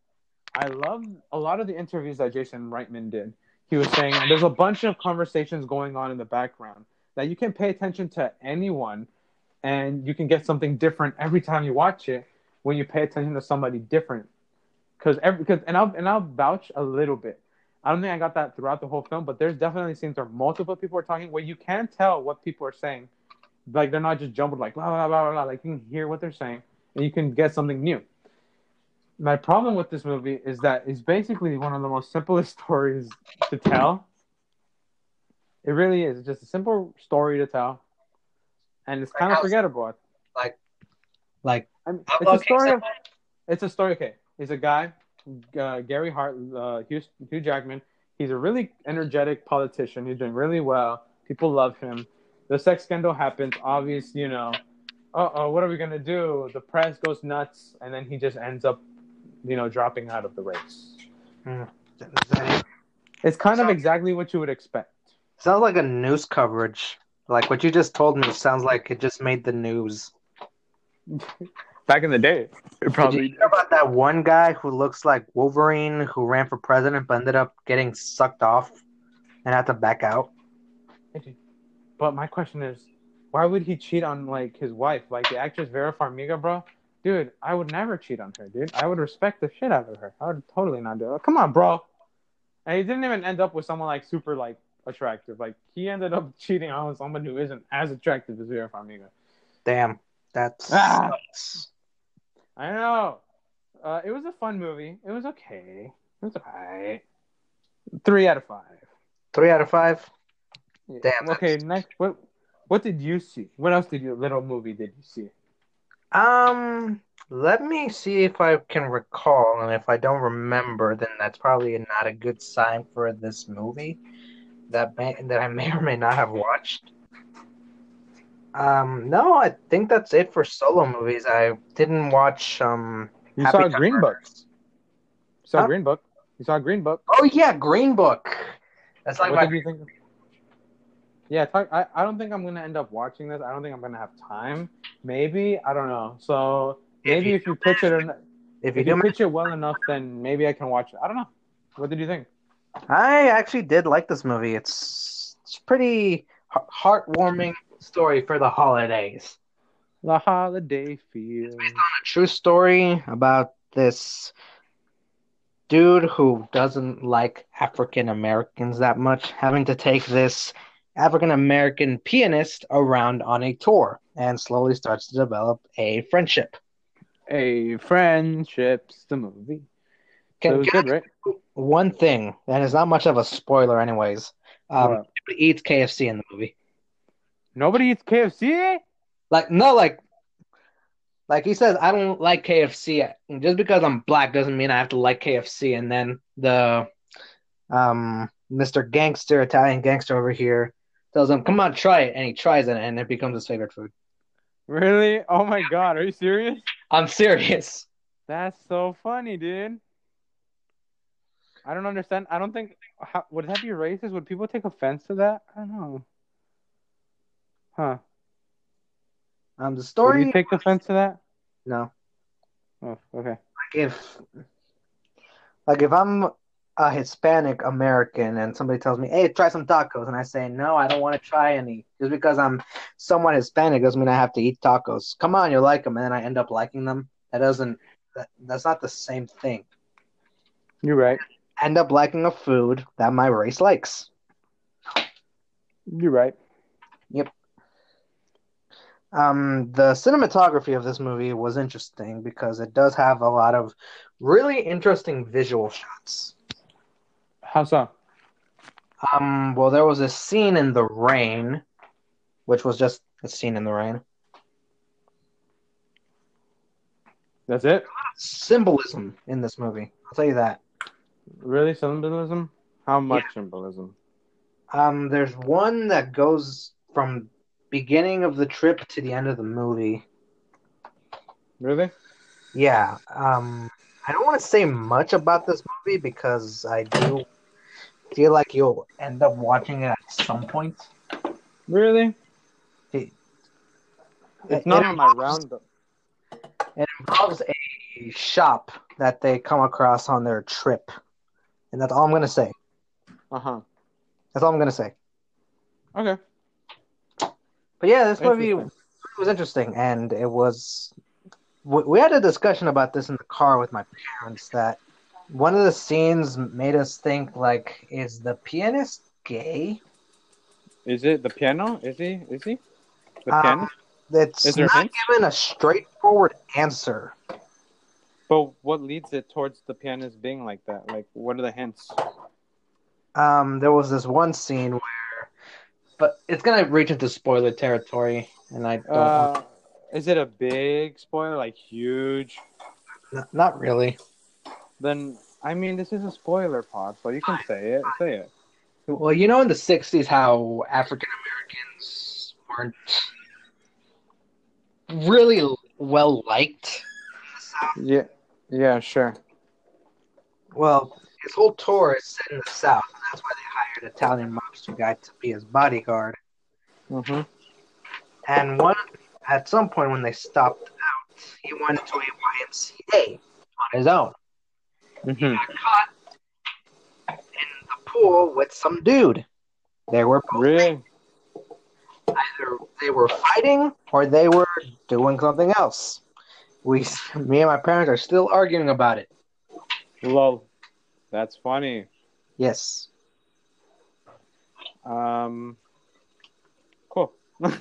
I love. A lot of the interviews that Jason Reitman did, he was saying there's a bunch of conversations going on in the background that you can pay attention to anyone, and you can get something different every time you watch it when you pay attention to somebody different. Because every because and I'll and I'll vouch a little bit. I don't think I got that throughout the whole film, but there's definitely scenes where multiple people are talking where you can tell what people are saying. Like they're not just jumbled like blah blah blah blah blah. Like you can hear what they're saying and you can get something new. My problem with this movie is that it's basically one of the most simplest stories to tell. It really is. It's just a simple story to tell, and it's Like kind of forgettable. Like I mean, it's a story of it's a story. Okay, he's a guy, uh, Gary Hart, uh, Hugh, Hugh Jackman. He's a really energetic politician. He's doing really well. People love him. The sex scandal happens. Obvious, you know. Uh oh, what are we gonna do? The press goes nuts, and then he just ends up, you know, dropping out of the race. Hmm. It's kind of exactly what you would expect. sounds like a news coverage. Like what you just told me sounds like it just made the news. Back in the day, it Did you hear about that one guy who looks like Wolverine who ran for president but ended up getting sucked off and had to back out? But my question is, why would he cheat on like his wife, like the actress Vera Farmiga, bro? Dude, I would never cheat on her, dude. I would respect the shit out of her. I would totally not do it. Come on, bro. And he didn't even end up with someone like super like attractive. Like he ended up cheating on someone who isn't as attractive as Vera Farmiga. Damn, that's Ah. I know. Uh, it was a fun movie. It was okay. It was alright. Three out of five. three out of five. Damn, Okay, next. What What did you see? What else did you little movie did you see? Um, let me see if I can recall, and if I don't remember, then that's probably not a good sign for this movie that may that I may or may not have watched. Um, no, I think that's it for solo movies. I didn't watch um. You Happy saw Green Book. You saw Huh? Green Book. You saw Green Book. Oh yeah, Green Book. That's like what my did you think? Yeah, talk, I, I don't think I'm gonna end up watching this. I don't think I'm gonna have time. Maybe I don't know. So maybe you if you, pitch it or not, if you if you do. pitch it well enough, then maybe I can watch it. I don't know. What did you think? I actually did like this movie. It's it's pretty heartwarming story for the holidays. The holiday feel. It's based on a true story about this dude who doesn't like African Americans that much, having to take this African American pianist around on a tour and slowly starts to develop a friendship. A friendship's the movie. So it was good, right? one thing, and it's not much of a spoiler, anyways. Um, What? he eats KFC in the movie. Nobody eats KFC. Like no, like, like he says, I don't like KFC. Just because I'm black doesn't mean I have to like KFC. And then the, um, Mr. Gangster, Italian gangster over here, tells him, "Come on, try it," and he tries it, and it becomes his favorite food. Really? Oh my god, are you serious? I'm serious. That's so funny, dude. I don't understand. I don't think. How, would that be racist? Would people take offense to that? I don't know. Huh? Um, the Would story. you take offense to that? no, Oh, okay. like if, like if I'm a Hispanic American and somebody tells me, "Hey, try some tacos," and I say, "No, I don't want to try any," just because I'm somewhat Hispanic doesn't mean I have to eat tacos. Come on, you like them, and then I end up liking them. That doesn't. That, that's not the same thing. You're right. End up liking a food that my race likes. You're right. Yep. Um, the cinematography of this movie was interesting because it does have a lot of really interesting visual shots. How so? Um, well, there was a scene in the rain, which was just a scene in the rain. That's it? Symbolism in this movie, I'll tell you that. Really? Symbolism? How much symbolism? Um, there's one that goes from beginning of the trip to the end of the movie. Really? Yeah. Um, I don't want to say much about this movie because I do feel like you'll end up watching it at some point. Really? It- It's it not on my roundup. It involves a shop that they come across on their trip, and that's all I'm gonna say. Uh huh. That's all I'm gonna say. Okay. But yeah, this movie was interesting, and it was. We had a discussion about this in the car with my parents. That one of the scenes made us think, like, is the pianist gay? Is it the piano? Is he? Is he? The Um, piano? That's Is not given a straightforward answer. But what leads it towards the pianist being like that? Like, what are the hints? Um, there was this one scene where, but it's gonna reach into spoiler territory, and I don't. want- Uh, is it a big spoiler? Like huge? n- not really. Then I mean, this is a spoiler pod, so you can say it. Say it. Well, you know, in the '60s, how African Americans weren't really well liked. Yeah. Yeah. Sure. Well, his whole tour is set in the South, and that's why they hired Italian mobster guy to be his bodyguard. Mm-hmm. And one at some point when they stopped out, he went to a YMCA on his own. Mm-hmm. Got caught in the pool with some dude. They were Really? Either they were fighting or they were doing something else. We, me and my parents are still arguing about it. Lol. That's funny. Yes. Um. Cool.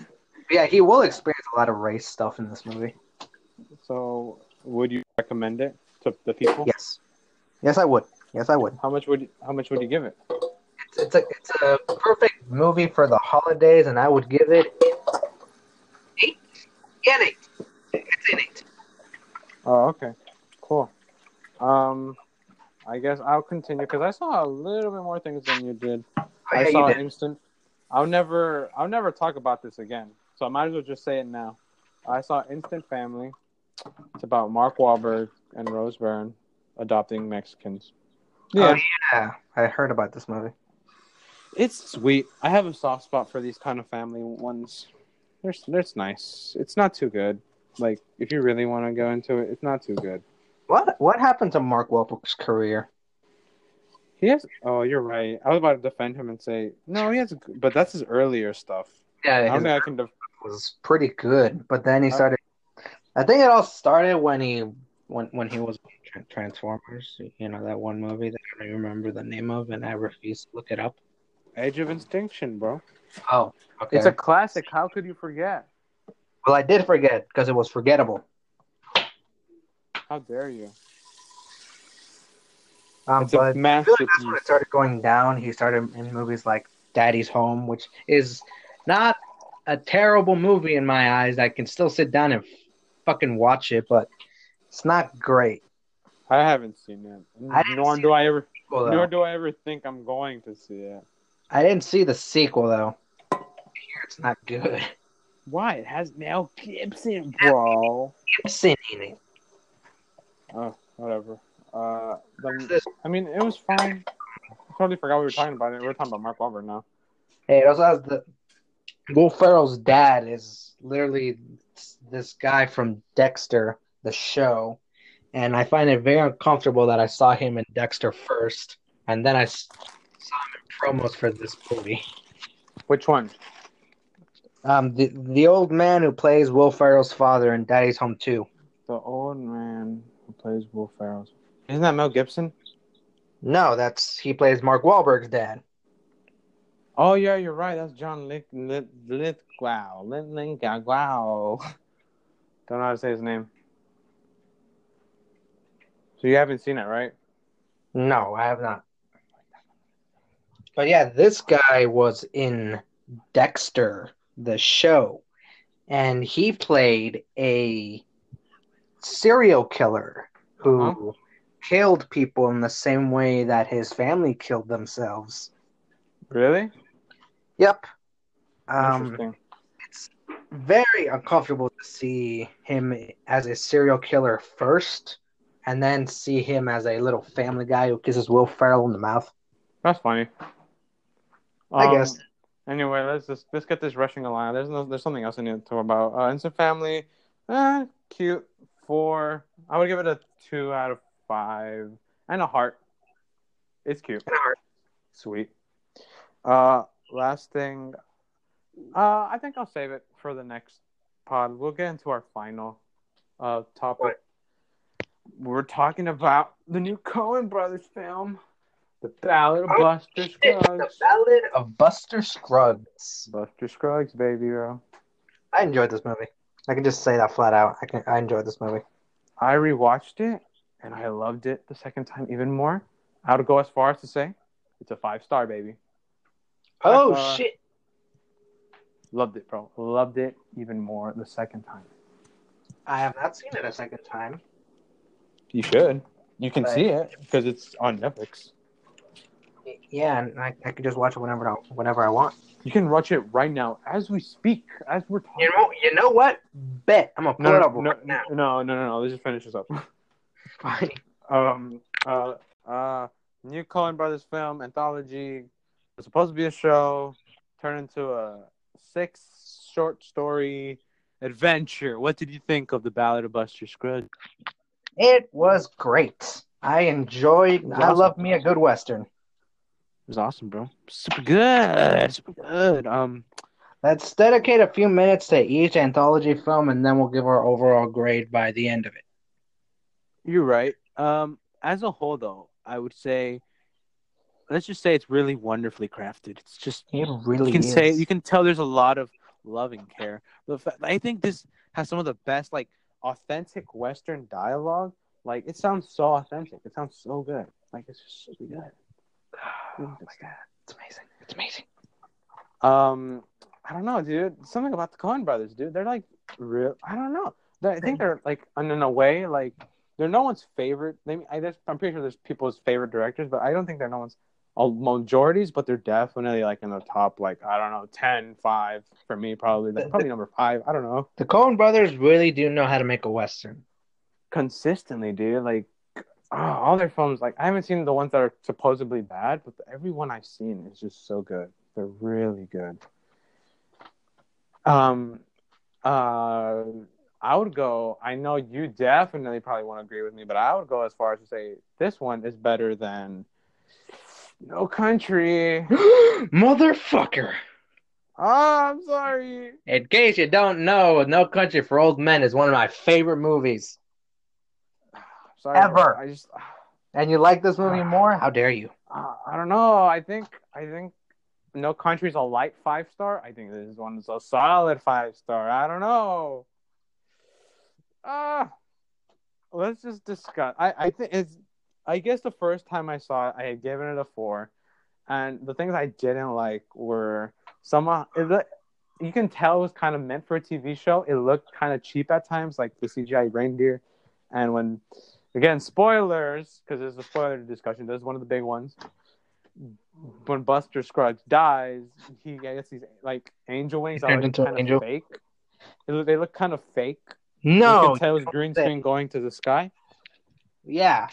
Yeah, he will experience a lot of race stuff in this movie. so, would you recommend it to the people? Yes. Yes, I would. Yes, I would. How much would you, How much would you give it? It's, it's a it's a perfect movie for the holidays, and I would give it eight. Yeah, eight. It's an eight. Oh, okay. Cool. Um, I guess I'll continue because I saw a little bit more things than you did. Oh, I saw did. instant. I'll never, I'll never talk about this again. So I might as well just say it now. I saw Instant Family. It's about Mark Wahlberg and Rose Byrne adopting Mexicans. Oh, Yeah, yeah, I heard about this movie. it's sweet. I have a soft spot for these kind of family ones. They're, they're nice. It's not too good. Like if you really want to go into it, it's not too good. What what happened to Mark Wahlberg's career? He has. Oh, you're right. I was about to defend him and say no. He has, a- but that's his earlier stuff. I Yeah, don't his think I can. Def- was pretty good, but then he started. I think it all started when he when when he was in Tra- Transformers. You know that one movie that I don't remember the name of, and I refuse to look it up. Age of Extinction, bro. Oh, okay. It's a classic. How could you forget? well, I did forget because it was forgettable. How dare you? Um, It's but a I feel masterpiece. like that's when it started going down. He started in movies like Daddy's Home, which is not a terrible movie in my eyes. I can still sit down and fucking watch it, but it's not great. I haven't seen it. Nor do I ever. Well, Nor do I ever think I'm going to see it. I didn't see the sequel though. It's not good. Why? It has Mel Gibson, bro. Gibson in it. Oh, whatever. Uh, the, I mean, it was fine. I totally forgot we were talking about it. We are talking about Mark Wahlberg now. Hey, it also has the Will Ferrell's dad is literally this guy from Dexter, the show, and I find it very uncomfortable that I saw him in Dexter first, and then I saw him in promos for this movie. Which one? Um, the the old man who plays Will Ferrell's father in Daddy's Home 2. The old man who plays Will Ferrell. Isn't that Mel Gibson? No, that's he plays Mark Wahlberg's dad. Oh yeah, you're right. That's John Lit Lit Lithgow. Lit Lithgow. Don't know how to say his name. You haven't seen it, right? No, I have not. But yeah, this guy was in Dexter, the show, and he played a serial killer who Uh-huh. killed people in the same way that his family killed themselves. Really? Yep. Um, it's very uncomfortable to see him as a serial killer first, and then see him as a little family guy who kisses Will Ferrell in the mouth. That's funny. I Um, guess. Anyway, let's just let's get this rushing along. There's no, there's something else I need to talk about. Uh, Instant Family, uh, cute. Four. I would give it a two out of five and a heart. It's cute. A heart. Sweet. Uh, last thing. Uh, I think I'll save it for the next pod. We'll get into our final uh topic. What? We're talking about the new Coen Brothers film, The Ballad of Oh, Buster Shit, the Ballad of Buster Scruggs. Buster Scruggs, baby, bro. I enjoyed this movie. I can just say that flat out. I can. I enjoyed this movie. I rewatched it and I loved it the second time even more. I would go as far as to say it's a five star, baby. Oh Uh, shit! Loved it, bro. Loved it even more the second time. I have not seen it a second time. You should. You can But- see it because it's on Netflix. Yeah, and I, I could just watch it whenever I, whenever I want. You can watch it right now as we speak, as we're talking. You know, you know what? Bet I'm gonna pull no, it no, up no, right now. no, no, no, no. Let's just finish this up. Fine. um, uh, uh, new Coen Brothers film anthology. It's supposed to be a show, turned into a six short story adventure. What did you think of the Ballad of Buster Scruggs? It was great. I enjoyed. I awesome. love me a good western. It was awesome, bro. Super good, super good. Um, Let's dedicate a few minutes to each anthology film, and then we'll give our overall grade by the end of it. You're right. Um, as a whole, though, I would say, let's just say it's really wonderfully crafted. It's just It really you can is. say you can tell there's a lot of love and care. The fa- I think this has some of the best like authentic Western dialogue. Like it sounds so authentic. It sounds so good. Like it's just so good. Oh my god, it's amazing! It's amazing. Um, I don't know, dude. Something about the Coen Brothers, dude. They're like real. I don't know. They- I think they're like in a way like they're no one's favorite. They, I I'm pretty sure there's people's favorite directors, but I don't think they're no one's majorities. But they're definitely like in the top, like I don't know, 10, 5 for me, probably. Like, probably number five. I don't know. The Coen Brothers really do know how to make a western. Consistently, dude. Like oh, all their films. Like I haven't seen the ones that are supposedly bad, but every one I've seen is just so good. They're really good. Um, uh, I would go. I know you definitely probably won't agree with me, but I would go as far as to say this one is better than No Country. Motherfucker! Oh, I'm sorry. In case you don't know, No Country for Old Men is one of my favorite movies. Sorry, Ever. I just. And you like this movie more? How dare you? Uh, I don't know. I think I think No Country's a light five star. I think this one is a solid five star. I don't know. Uh let's just discuss. I I think it's. I guess the first time I saw it, I had given it a four, and the things I didn't like were some. uh, It, you can tell it was kind of meant for a TV show. It looked kind of cheap at times, like the CGI reindeer, and when again spoilers because there's a spoiler discussion. There's one of the big ones. When Buster Scruggs dies, he gets these like angel wings that Turns look into an kind angel. of fake. They look, they look kind of fake. you No. can tell it was green say. screen going to the sky. Yeah.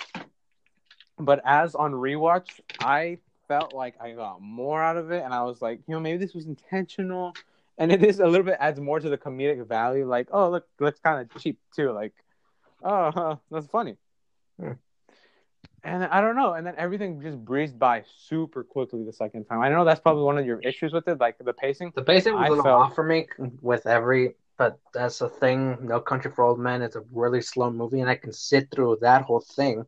But as on rewatch, I felt like I got more out of it, and I was like, you know, maybe this was intentional, and it is a little bit adds more to the comedic value. Like, oh, look, looks kind of cheap too. Like, oh, huh, that's funny. Hmm. And I don't know, and then everything just breezed by super quickly the second time. I know that's probably one of your issues with it, like the pacing. The pacing was I a little felt- off for me with every, but that's the thing. No Country for Old Men is a really slow movie, and I can sit through that whole thing.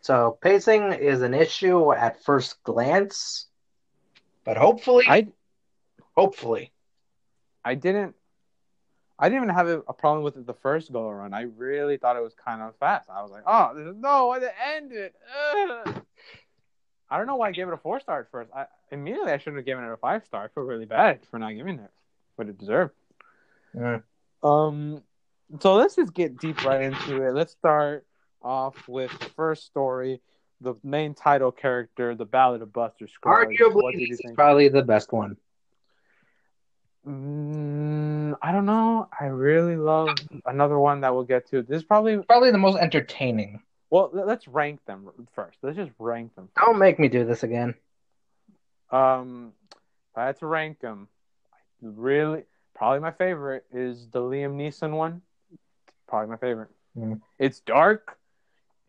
So pacing is an issue at first glance, but hopefully, I hopefully, I didn't I didn't even have a, problem with it the first go around. I really thought it was kind of fast. I was like, oh, there's no way to end it. Ugh. I don't know why I gave it a four star at first. I immediately I shouldn't have given it a five star. I feel really bad for not giving it what it deserved. Mm. Um, so let's just get deep right into it. Let's start off with the first story, the main title character, the Ballad of Buster Scruggs. What arguably, this is probably the best one. Mm, I don't know. I really love another one that we'll get to. This is probably Probably the most entertaining. well. let- Let's rank them first. Let's just rank them. Don't make me do this again. Um, if I had to rank them, really, probably my favorite is the Liam Neeson one. Probably my favorite. Mm. It's dark,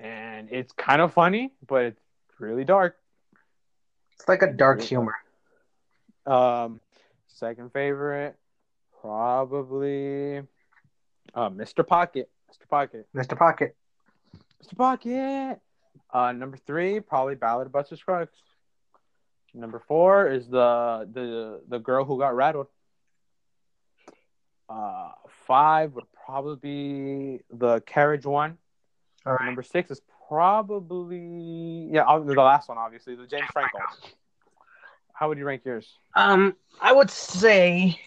and it's kind of funny, but it's really dark. It's like a dark humor. Um, second favorite, probably, uh, Mr. Pocket. Mr. Pocket. Mr. Pocket. Mr. Pocket. Uh, number three, probably Ballad of Buster Scruggs. Number four is the the the girl who got rattled. Uh, five would probably be the carriage one. All right. Number six is probably yeah, the last one, obviously, the James Franco. How would you rank yours? Um, I would say,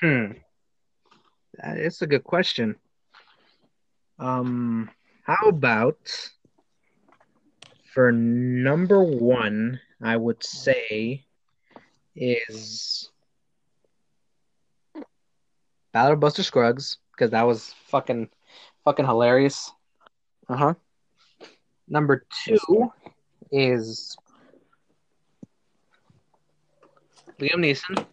hmm, that is a good question. Um, how about for number one? I would say is Ballad Buster Scruggs because that was fucking fucking hilarious. Uh huh. Number two is Liam Neeson.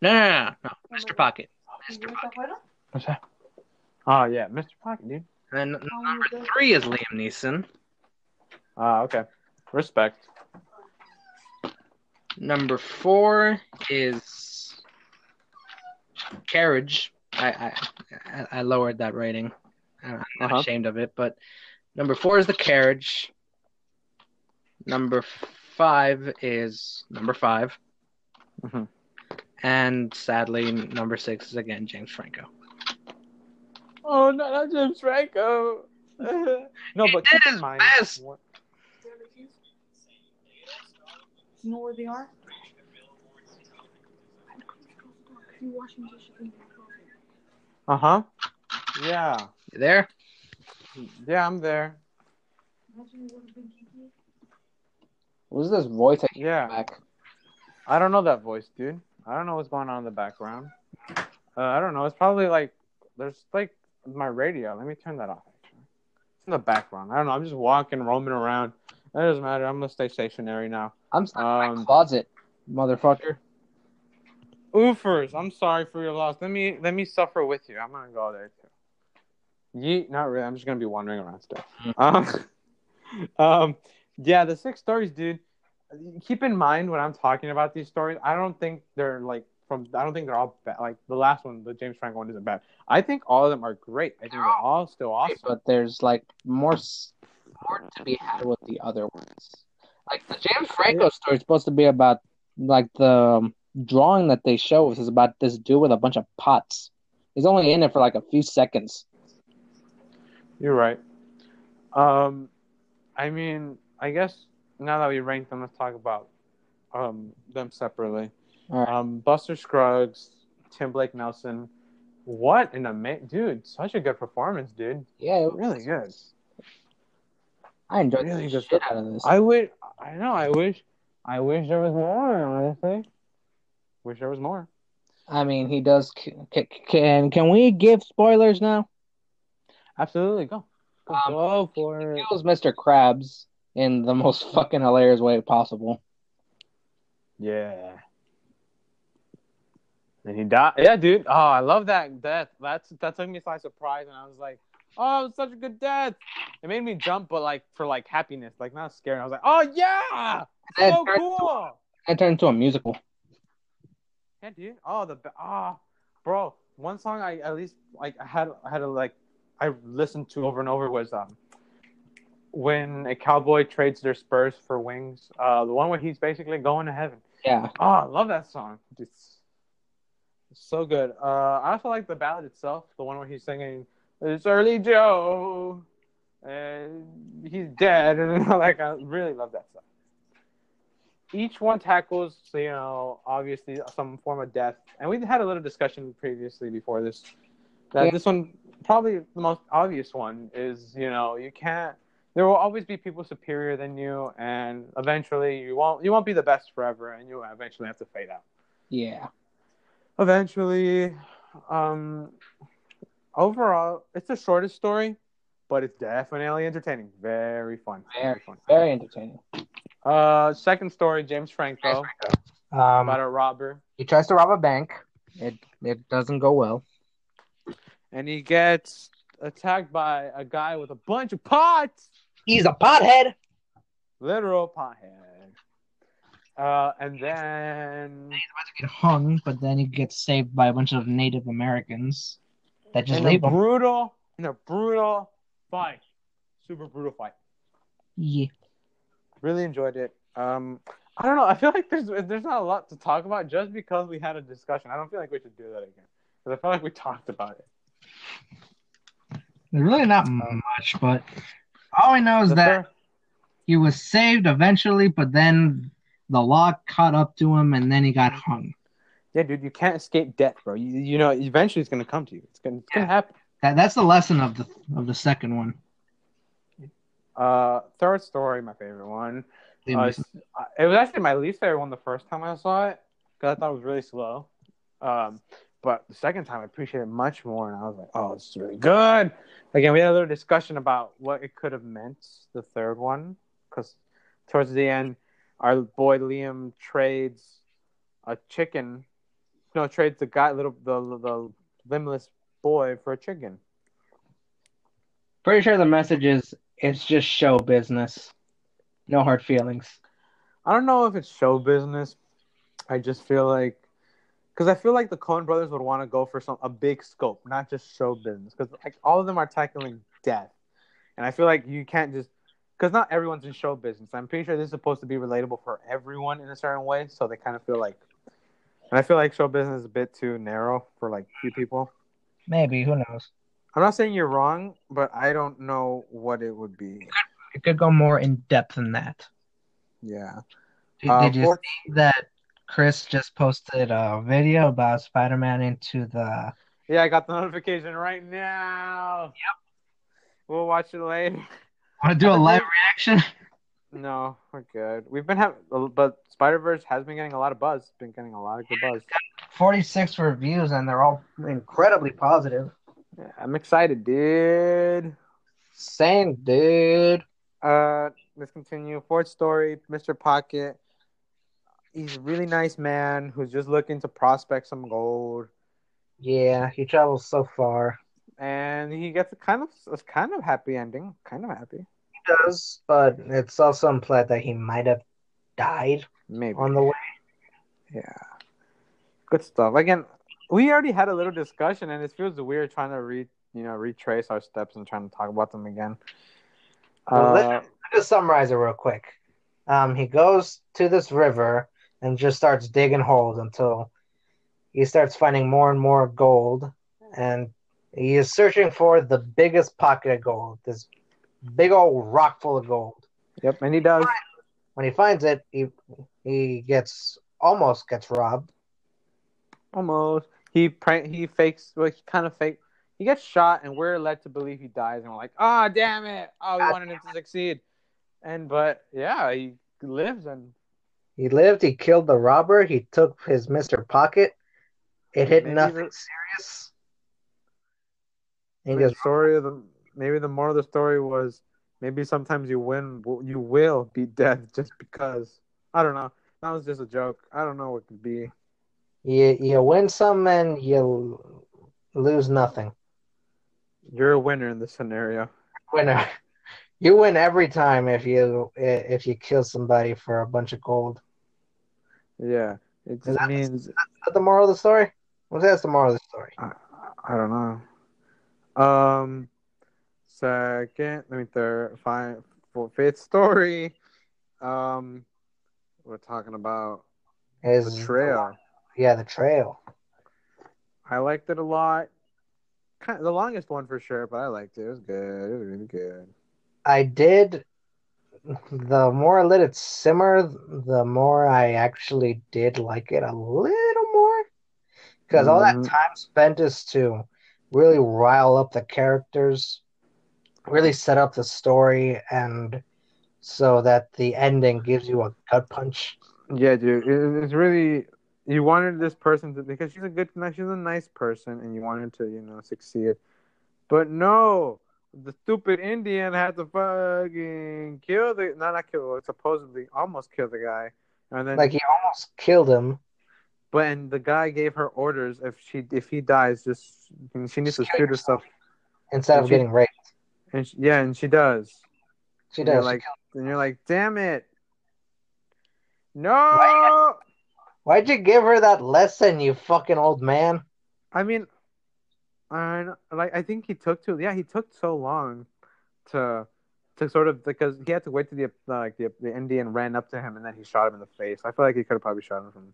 No, no, no, no, Mr. Pocket. Mr. Pocket. What's that? Oh yeah, Mr. Pocket, dude. And number three is Liam Neeson. Ah, okay. Respect. Number four is Carriage. I I, I lowered that rating. I'm not Uh-huh. ashamed of it, but number four is the Carriage. Number five is number 5 Mhm. and sadly, number six is again James Franco. Oh no, not James Franco. no, but keep in mind. best. what- You know where they are? You washing dishes in the closet. Uh huh. Yeah, You there? yeah, I'm there. Imagine it would have been Kiki. Who's this voice I Yeah. back? I don't know that voice, dude. I don't know what's going on in the background. Uh, I don't know. It's probably like there's like my radio. Let me turn that off. Actually, it's in the background. I don't know. I'm just walking, roaming around. It doesn't matter. I'm gonna stay stationary now. I'm stuck in my Um, closet, motherfucker. Oofers, I'm sorry for your loss. Let me let me suffer with you. I'm gonna go there too. Yeet, not really. I'm just gonna be wandering around still. Um, um, yeah, the six stories, dude. Keep in mind when I'm talking about these stories, I don't think they're like from. I don't think they're all bad. Like the last one, the James Franco one, isn't bad. I think all of them are great. I think they're all still awesome. But there's like more more to be had with the other ones. Like the James Franco story is supposed to be about like the um, drawing that they show us is about this dude with a bunch of pots. He's only in it for like a few seconds. You're right. Um, I mean, I guess now that we ranked them, let's talk about um them separately. All right. Um, Buster Scruggs, Tim Blake Nelson. What an amazing dude! Such a good performance, dude. Yeah, it was- Really good. I enjoyed Really the shit out of this. I would. I know. I wish. I wish there was more. Honestly, wish there was more. I mean, he does. Can can we give spoilers now? Absolutely, go. Go, Um, go for it. Kills Mr. Krabs in the most fucking hilarious way possible. Yeah. And he died. Yeah, dude. Oh, I love that death. That's that took me by surprise, and I was like, "Oh, it was such a good death." It made me jump, but like for like happiness, like not scared. I was like, "Oh yeah, so cool." It turned into a musical. Yeah, dude. Oh, the ah, bro. One song I at least like I had I had to like I listened to over and over was um when a cowboy trades their spurs for wings. Uh, the one where he's basically going to heaven. Yeah. Oh, I love that song. It's, it's so good. Uh, I also like the ballad itself, the one where he's singing "It's Surly Joe," and he's dead, and like I really love that song. Each one tackles, you know, obviously some form of death, and we had a little discussion previously before this. That Yeah. this one, probably the most obvious one, is you know you can't. There will always be people superior than you, and eventually you won't. You won't be the best forever, and you eventually have to fade out Yeah. eventually um overall it's the shortest story but it's definitely entertaining very fun Very, fun very entertaining. Uh second story james franco Um, about a robber he tries to rob a bank. It it doesn't go well. and he gets attacked by a guy with a bunch of pots He's a pothead. literal pothead uh and then he's about to Get hung, but then he gets saved by a bunch of Native Americans that just in a leave him. brutal in a brutal fight super brutal fight Yeah. Really enjoyed it. Um, I don't know. I feel like there's there's not a lot to talk about just because we had a discussion. I don't feel like we should do that again because I feel like we talked about it. Really not much, but all I know is The that fir- he was saved eventually, but then the law caught up to him, and then he got hung. yeah, dude, you can't escape death, bro. You, you know, eventually it's gonna come to you. It's gonna it's gonna happen. That, that's the lesson of the of the second one. Uh, third story, my favorite one. Uh, it's- it was actually my least favorite one the first time I saw it because I thought it was really slow. Um, but the second time I appreciated it much more, and I was like, "Oh, this is really good." Again, we had a little discussion about what it could have meant the third one because towards the end, our boy Liam trades a chicken. No, trades the guy, little the the limbless boy for a chicken. Pretty sure the message is it's just show business. No hard feelings. I don't know if it's show business, I just feel like because I feel like the Coen brothers would want to go for some a big scope, not just show business. Because like all of them are tackling death, and I feel like you can't just because not everyone's in show business. I'm pretty sure this is supposed to be relatable for everyone in a certain way, so they kind of feel like. And I feel like show business is a bit too narrow for like few people. Maybe who knows? I'm not saying you're wrong, but I don't know what it would be. It could go more in depth than that. Yeah. Did, Uh, did you for- see that Chris just posted a video about Spider-Man into the? Yeah, I got the notification right now. Yep. We'll watch it later. Want to do a live reaction? No, we're good. We've been having, but Spider Verse has been getting a lot of buzz. It's been getting a lot of good buzz. Forty-six reviews, and they're all incredibly positive. Yeah, I'm excited, dude. Same, dude. Uh, let's continue. Fourth story, Mr. Pocket. He's a really nice man who's just looking to prospect some gold, Yeah, he travels so far. and he gets a kind of a kind of happy ending. Kind of happy, He does, but it's also implied that he might have died maybe. on the way. Yeah. Good stuff. Again, we already had a little discussion and it feels weird trying to re you know, retrace our steps and trying to talk about them again. Well, let- Uh, Just summarize it real quick. Um, he goes to this river and just starts digging holes until he starts finding more and more gold, and he is searching for the biggest pocket of gold. This big old rock full of gold. yep, and he does. When he finds it, he he gets almost gets robbed. Almost. He prank he fakes well he kind of fake he gets shot and we're led to believe he dies and we're like, ah damn it. Oh we God wanted him to succeed. And but yeah, he lives and He lived. He killed the robber. He took his Mister Pocket. It hit Maybe nothing the- serious. Maybe the just story of the maybe the more of the story was maybe sometimes you win you will beat death just because I don't know. That was just a joke. I don't know what it could be. You you win some and you lose nothing. You're a winner in this scenario. Winner. You win every time if you if you kill somebody for a bunch of gold. Yeah. it just that- means Is that the moral of the story? Well, that's the moral of the story. I don't know. Um, second, let me third, five, four, fifth story. Um, we're talking about Is the trail. Yeah, the trail. I liked it a lot. Kind of the longest one for sure, but I liked it. It was good. It was really good. I did. The more I let it simmer, the more I actually did like it a little more. Because all that Mhm. time spent is to really rile up the characters, really set up the story, and so that the ending gives you a gut punch. Yeah, dude, it's really you wanted this person to because she's a good, she's a nice person, and you wanted to, you know, succeed. But no, the stupid Indian had to fucking kill the, not not kill, supposedly almost kill the guy, and then Like he almost killed him. but and the guy gave her orders if she if he dies, just she needs to Just kill shoot herself, instead of She- getting raped. and she, yeah, and she does. She And does. like, and you're like, damn it, no. Why- Why'd you give her that lesson, you fucking old man? I mean, I like I think he took too. Yeah, he took so long to to sort of because he had to wait till the like the the Indian ran up to him and then he shot him in the face. I feel like he could have probably shot him from.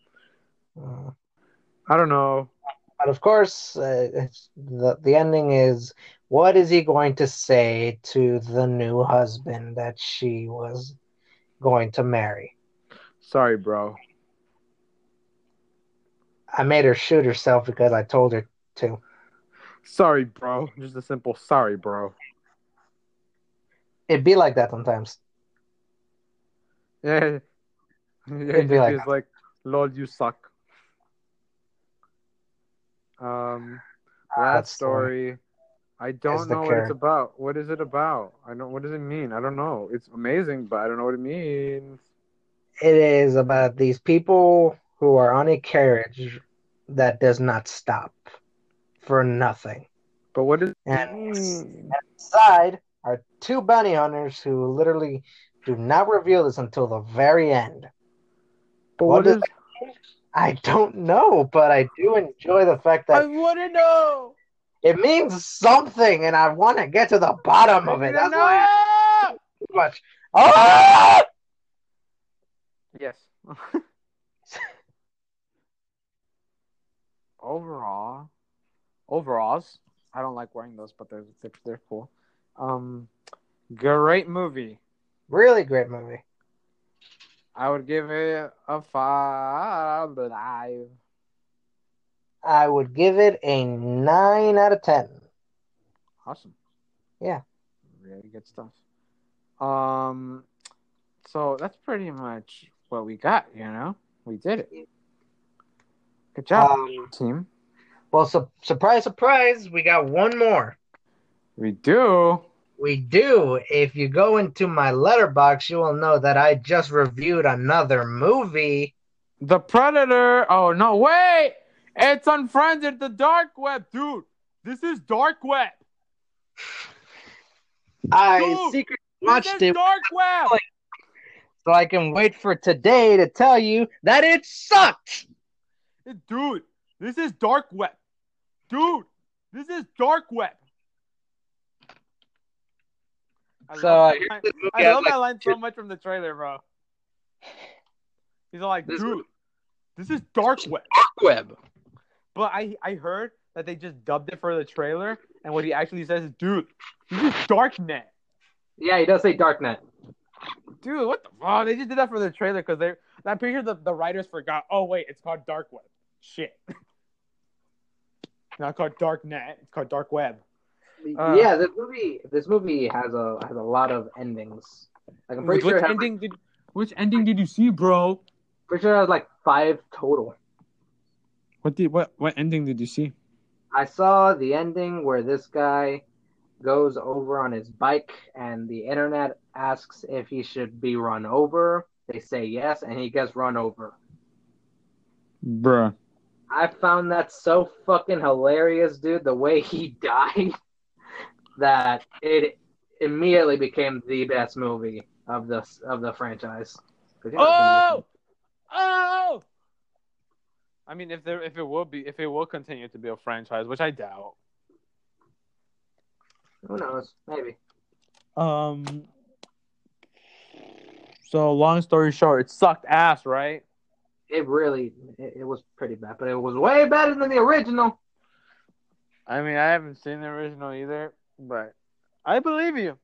Uh, I don't know. But of course, uh, it's, the the ending is what is he going to say to the new husband that she was going to marry? Sorry, bro. I made her shoot herself because I told her to. Sorry, bro. Just a simple sorry, bro. It'd be like that sometimes. Yeah. Yeah, It'd be like like, lol, you suck. Um, that That's story. I don't know what it's about. What is it about? I don't. What does it mean? I don't know. It's amazing, but I don't know what it means. It is about these people who are on a carriage that does not stop for nothing. But what does it And mean? inside are two bounty hunters who literally do not reveal this until the very end. But what what does is? I don't know, but I do enjoy the fact that I want to know. it means something, and I want to get to the bottom of it. That's why too much. Oh! Yes. Overall, overalls. I don't like wearing those, but they're they're, they're cool. Um, great movie. Really great movie. I would give it a five. I would give it a nine out of ten. Awesome. Yeah. Really good stuff. Um, so that's pretty much what we got. You know, we did it. Good job, Um, team. well, su- surprise, surprise, we got one more. We do. We do. If you go into my Letterboxd, you will know that I just reviewed another movie. The Predator. Oh no! Wait, it's unfriended the dark web, dude. This is dark web. I Dude, secretly This watched is it dark web. so I can wait for today to tell you that it sucked. Dude, this is dark web. Dude, this is dark web. I So, love uh, that here's line- this movie I has, love like, that line so much from the trailer, bro. He's all like, This- dude, this is dark web. Dark Web. But I I heard that they just dubbed it for the trailer, and what he actually says is, dude, this is darknet. Yeah, he does say Darknet. Dude, what the fuck? They just did that for the trailer because they. I'm pretty sure the, the writers forgot. Oh wait, it's called dark web. Shit. Not called dark net. It's called dark web. Uh, yeah, this movie this movie has a has a lot of endings. Like I'm pretty which sure it has, ending did which ending did you see, bro? pretty sure it has like five total. What did what what ending did you see? I saw the ending where this guy goes over on his bike and the internet asks if he should be run over. They say yes, and he gets run over. Bruh. I found that so fucking hilarious, dude, the way he died, that it immediately became the best movie of the of the franchise. Oh! Oh! I mean, if there if it will be if it will continue to be a franchise, which I doubt. Who knows? Maybe. Um. So long story short, it sucked ass, right? It really, it, it was pretty bad, but it was way better than the original. I mean, I haven't seen the original either, but I believe you.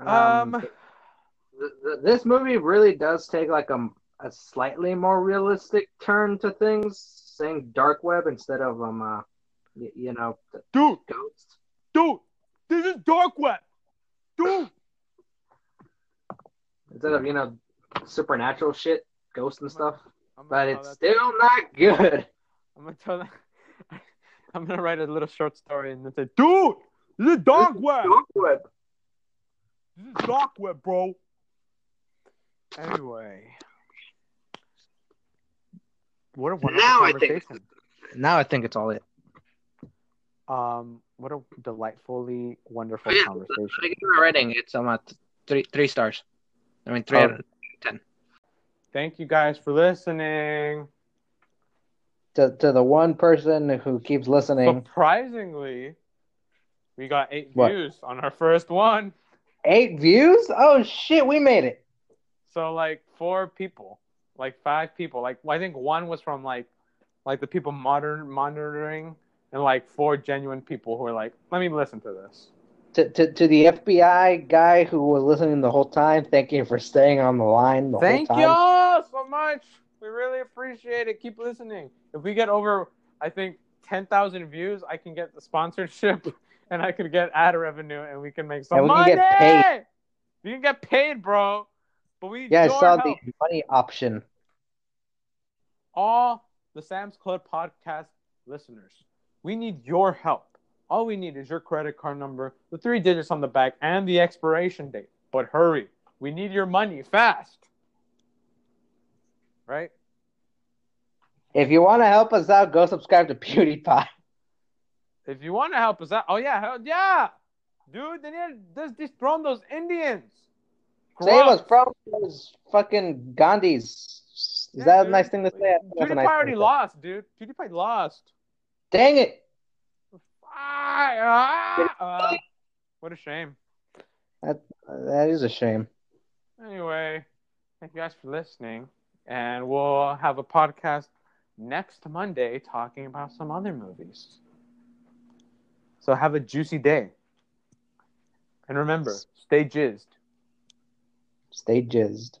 Um, th- th- this movie really does take like a, a slightly more realistic turn to things, saying dark web instead of um, uh, y- you know, dude, ghosts. dude, this is dark web, dude. Instead of you know, supernatural shit, ghosts and stuff. I'm But it's still not good. I'm gonna tell that. I'm gonna write a little short story and then say, dude, this is dark web. Dark web. This is dark web, bro. Anyway, what a wonderful Now I think- conversation. Now I think it's all it. Um, what a delightfully wonderful Oh, yeah. conversation. I give it a rating. It's um, uh, three three stars. I mean three. Oh. out of- Thank you guys for listening. to to the one person who keeps listening. Surprisingly, we got eight What? views on our first one. Eight views? Oh shit, we made it. So like four people, like five people. Like I think one was from like like the people modern monitoring, and like four genuine people who were like, let me listen to this. To, to, to the FBI guy who was listening the whole time, thank you for staying on the line the Thank whole time. Y'all so much. We really appreciate it. Keep listening. If we get over, I think ten thousand views, I can get the sponsorship, and I can get ad revenue, and we can make some And we can money. get paid. We can get paid, bro. But we Yeah, I saw the money option. all the Sam's Club podcast listeners, we need your help. All we need is your credit card number, the three digits on the back, and the expiration date. But hurry, we need your money fast. Right? If you want to help us out, go subscribe to PewDiePie. If you want to help us out, oh yeah, hell yeah, dude, they need to dethrone those Indians. Save us Gross. from those fucking Gandhis. Is Yeah, that a nice thing to say? I think that's a PewDiePie nice already lost, dude. PewDiePie lost. Dang it! Ah, ah, uh, what a shame. That That is a shame. Anyway, thank you guys for listening, and we'll have a podcast next Monday talking about some other movies. So have a juicy day. And remember, stay jizzed. Stay jizzed.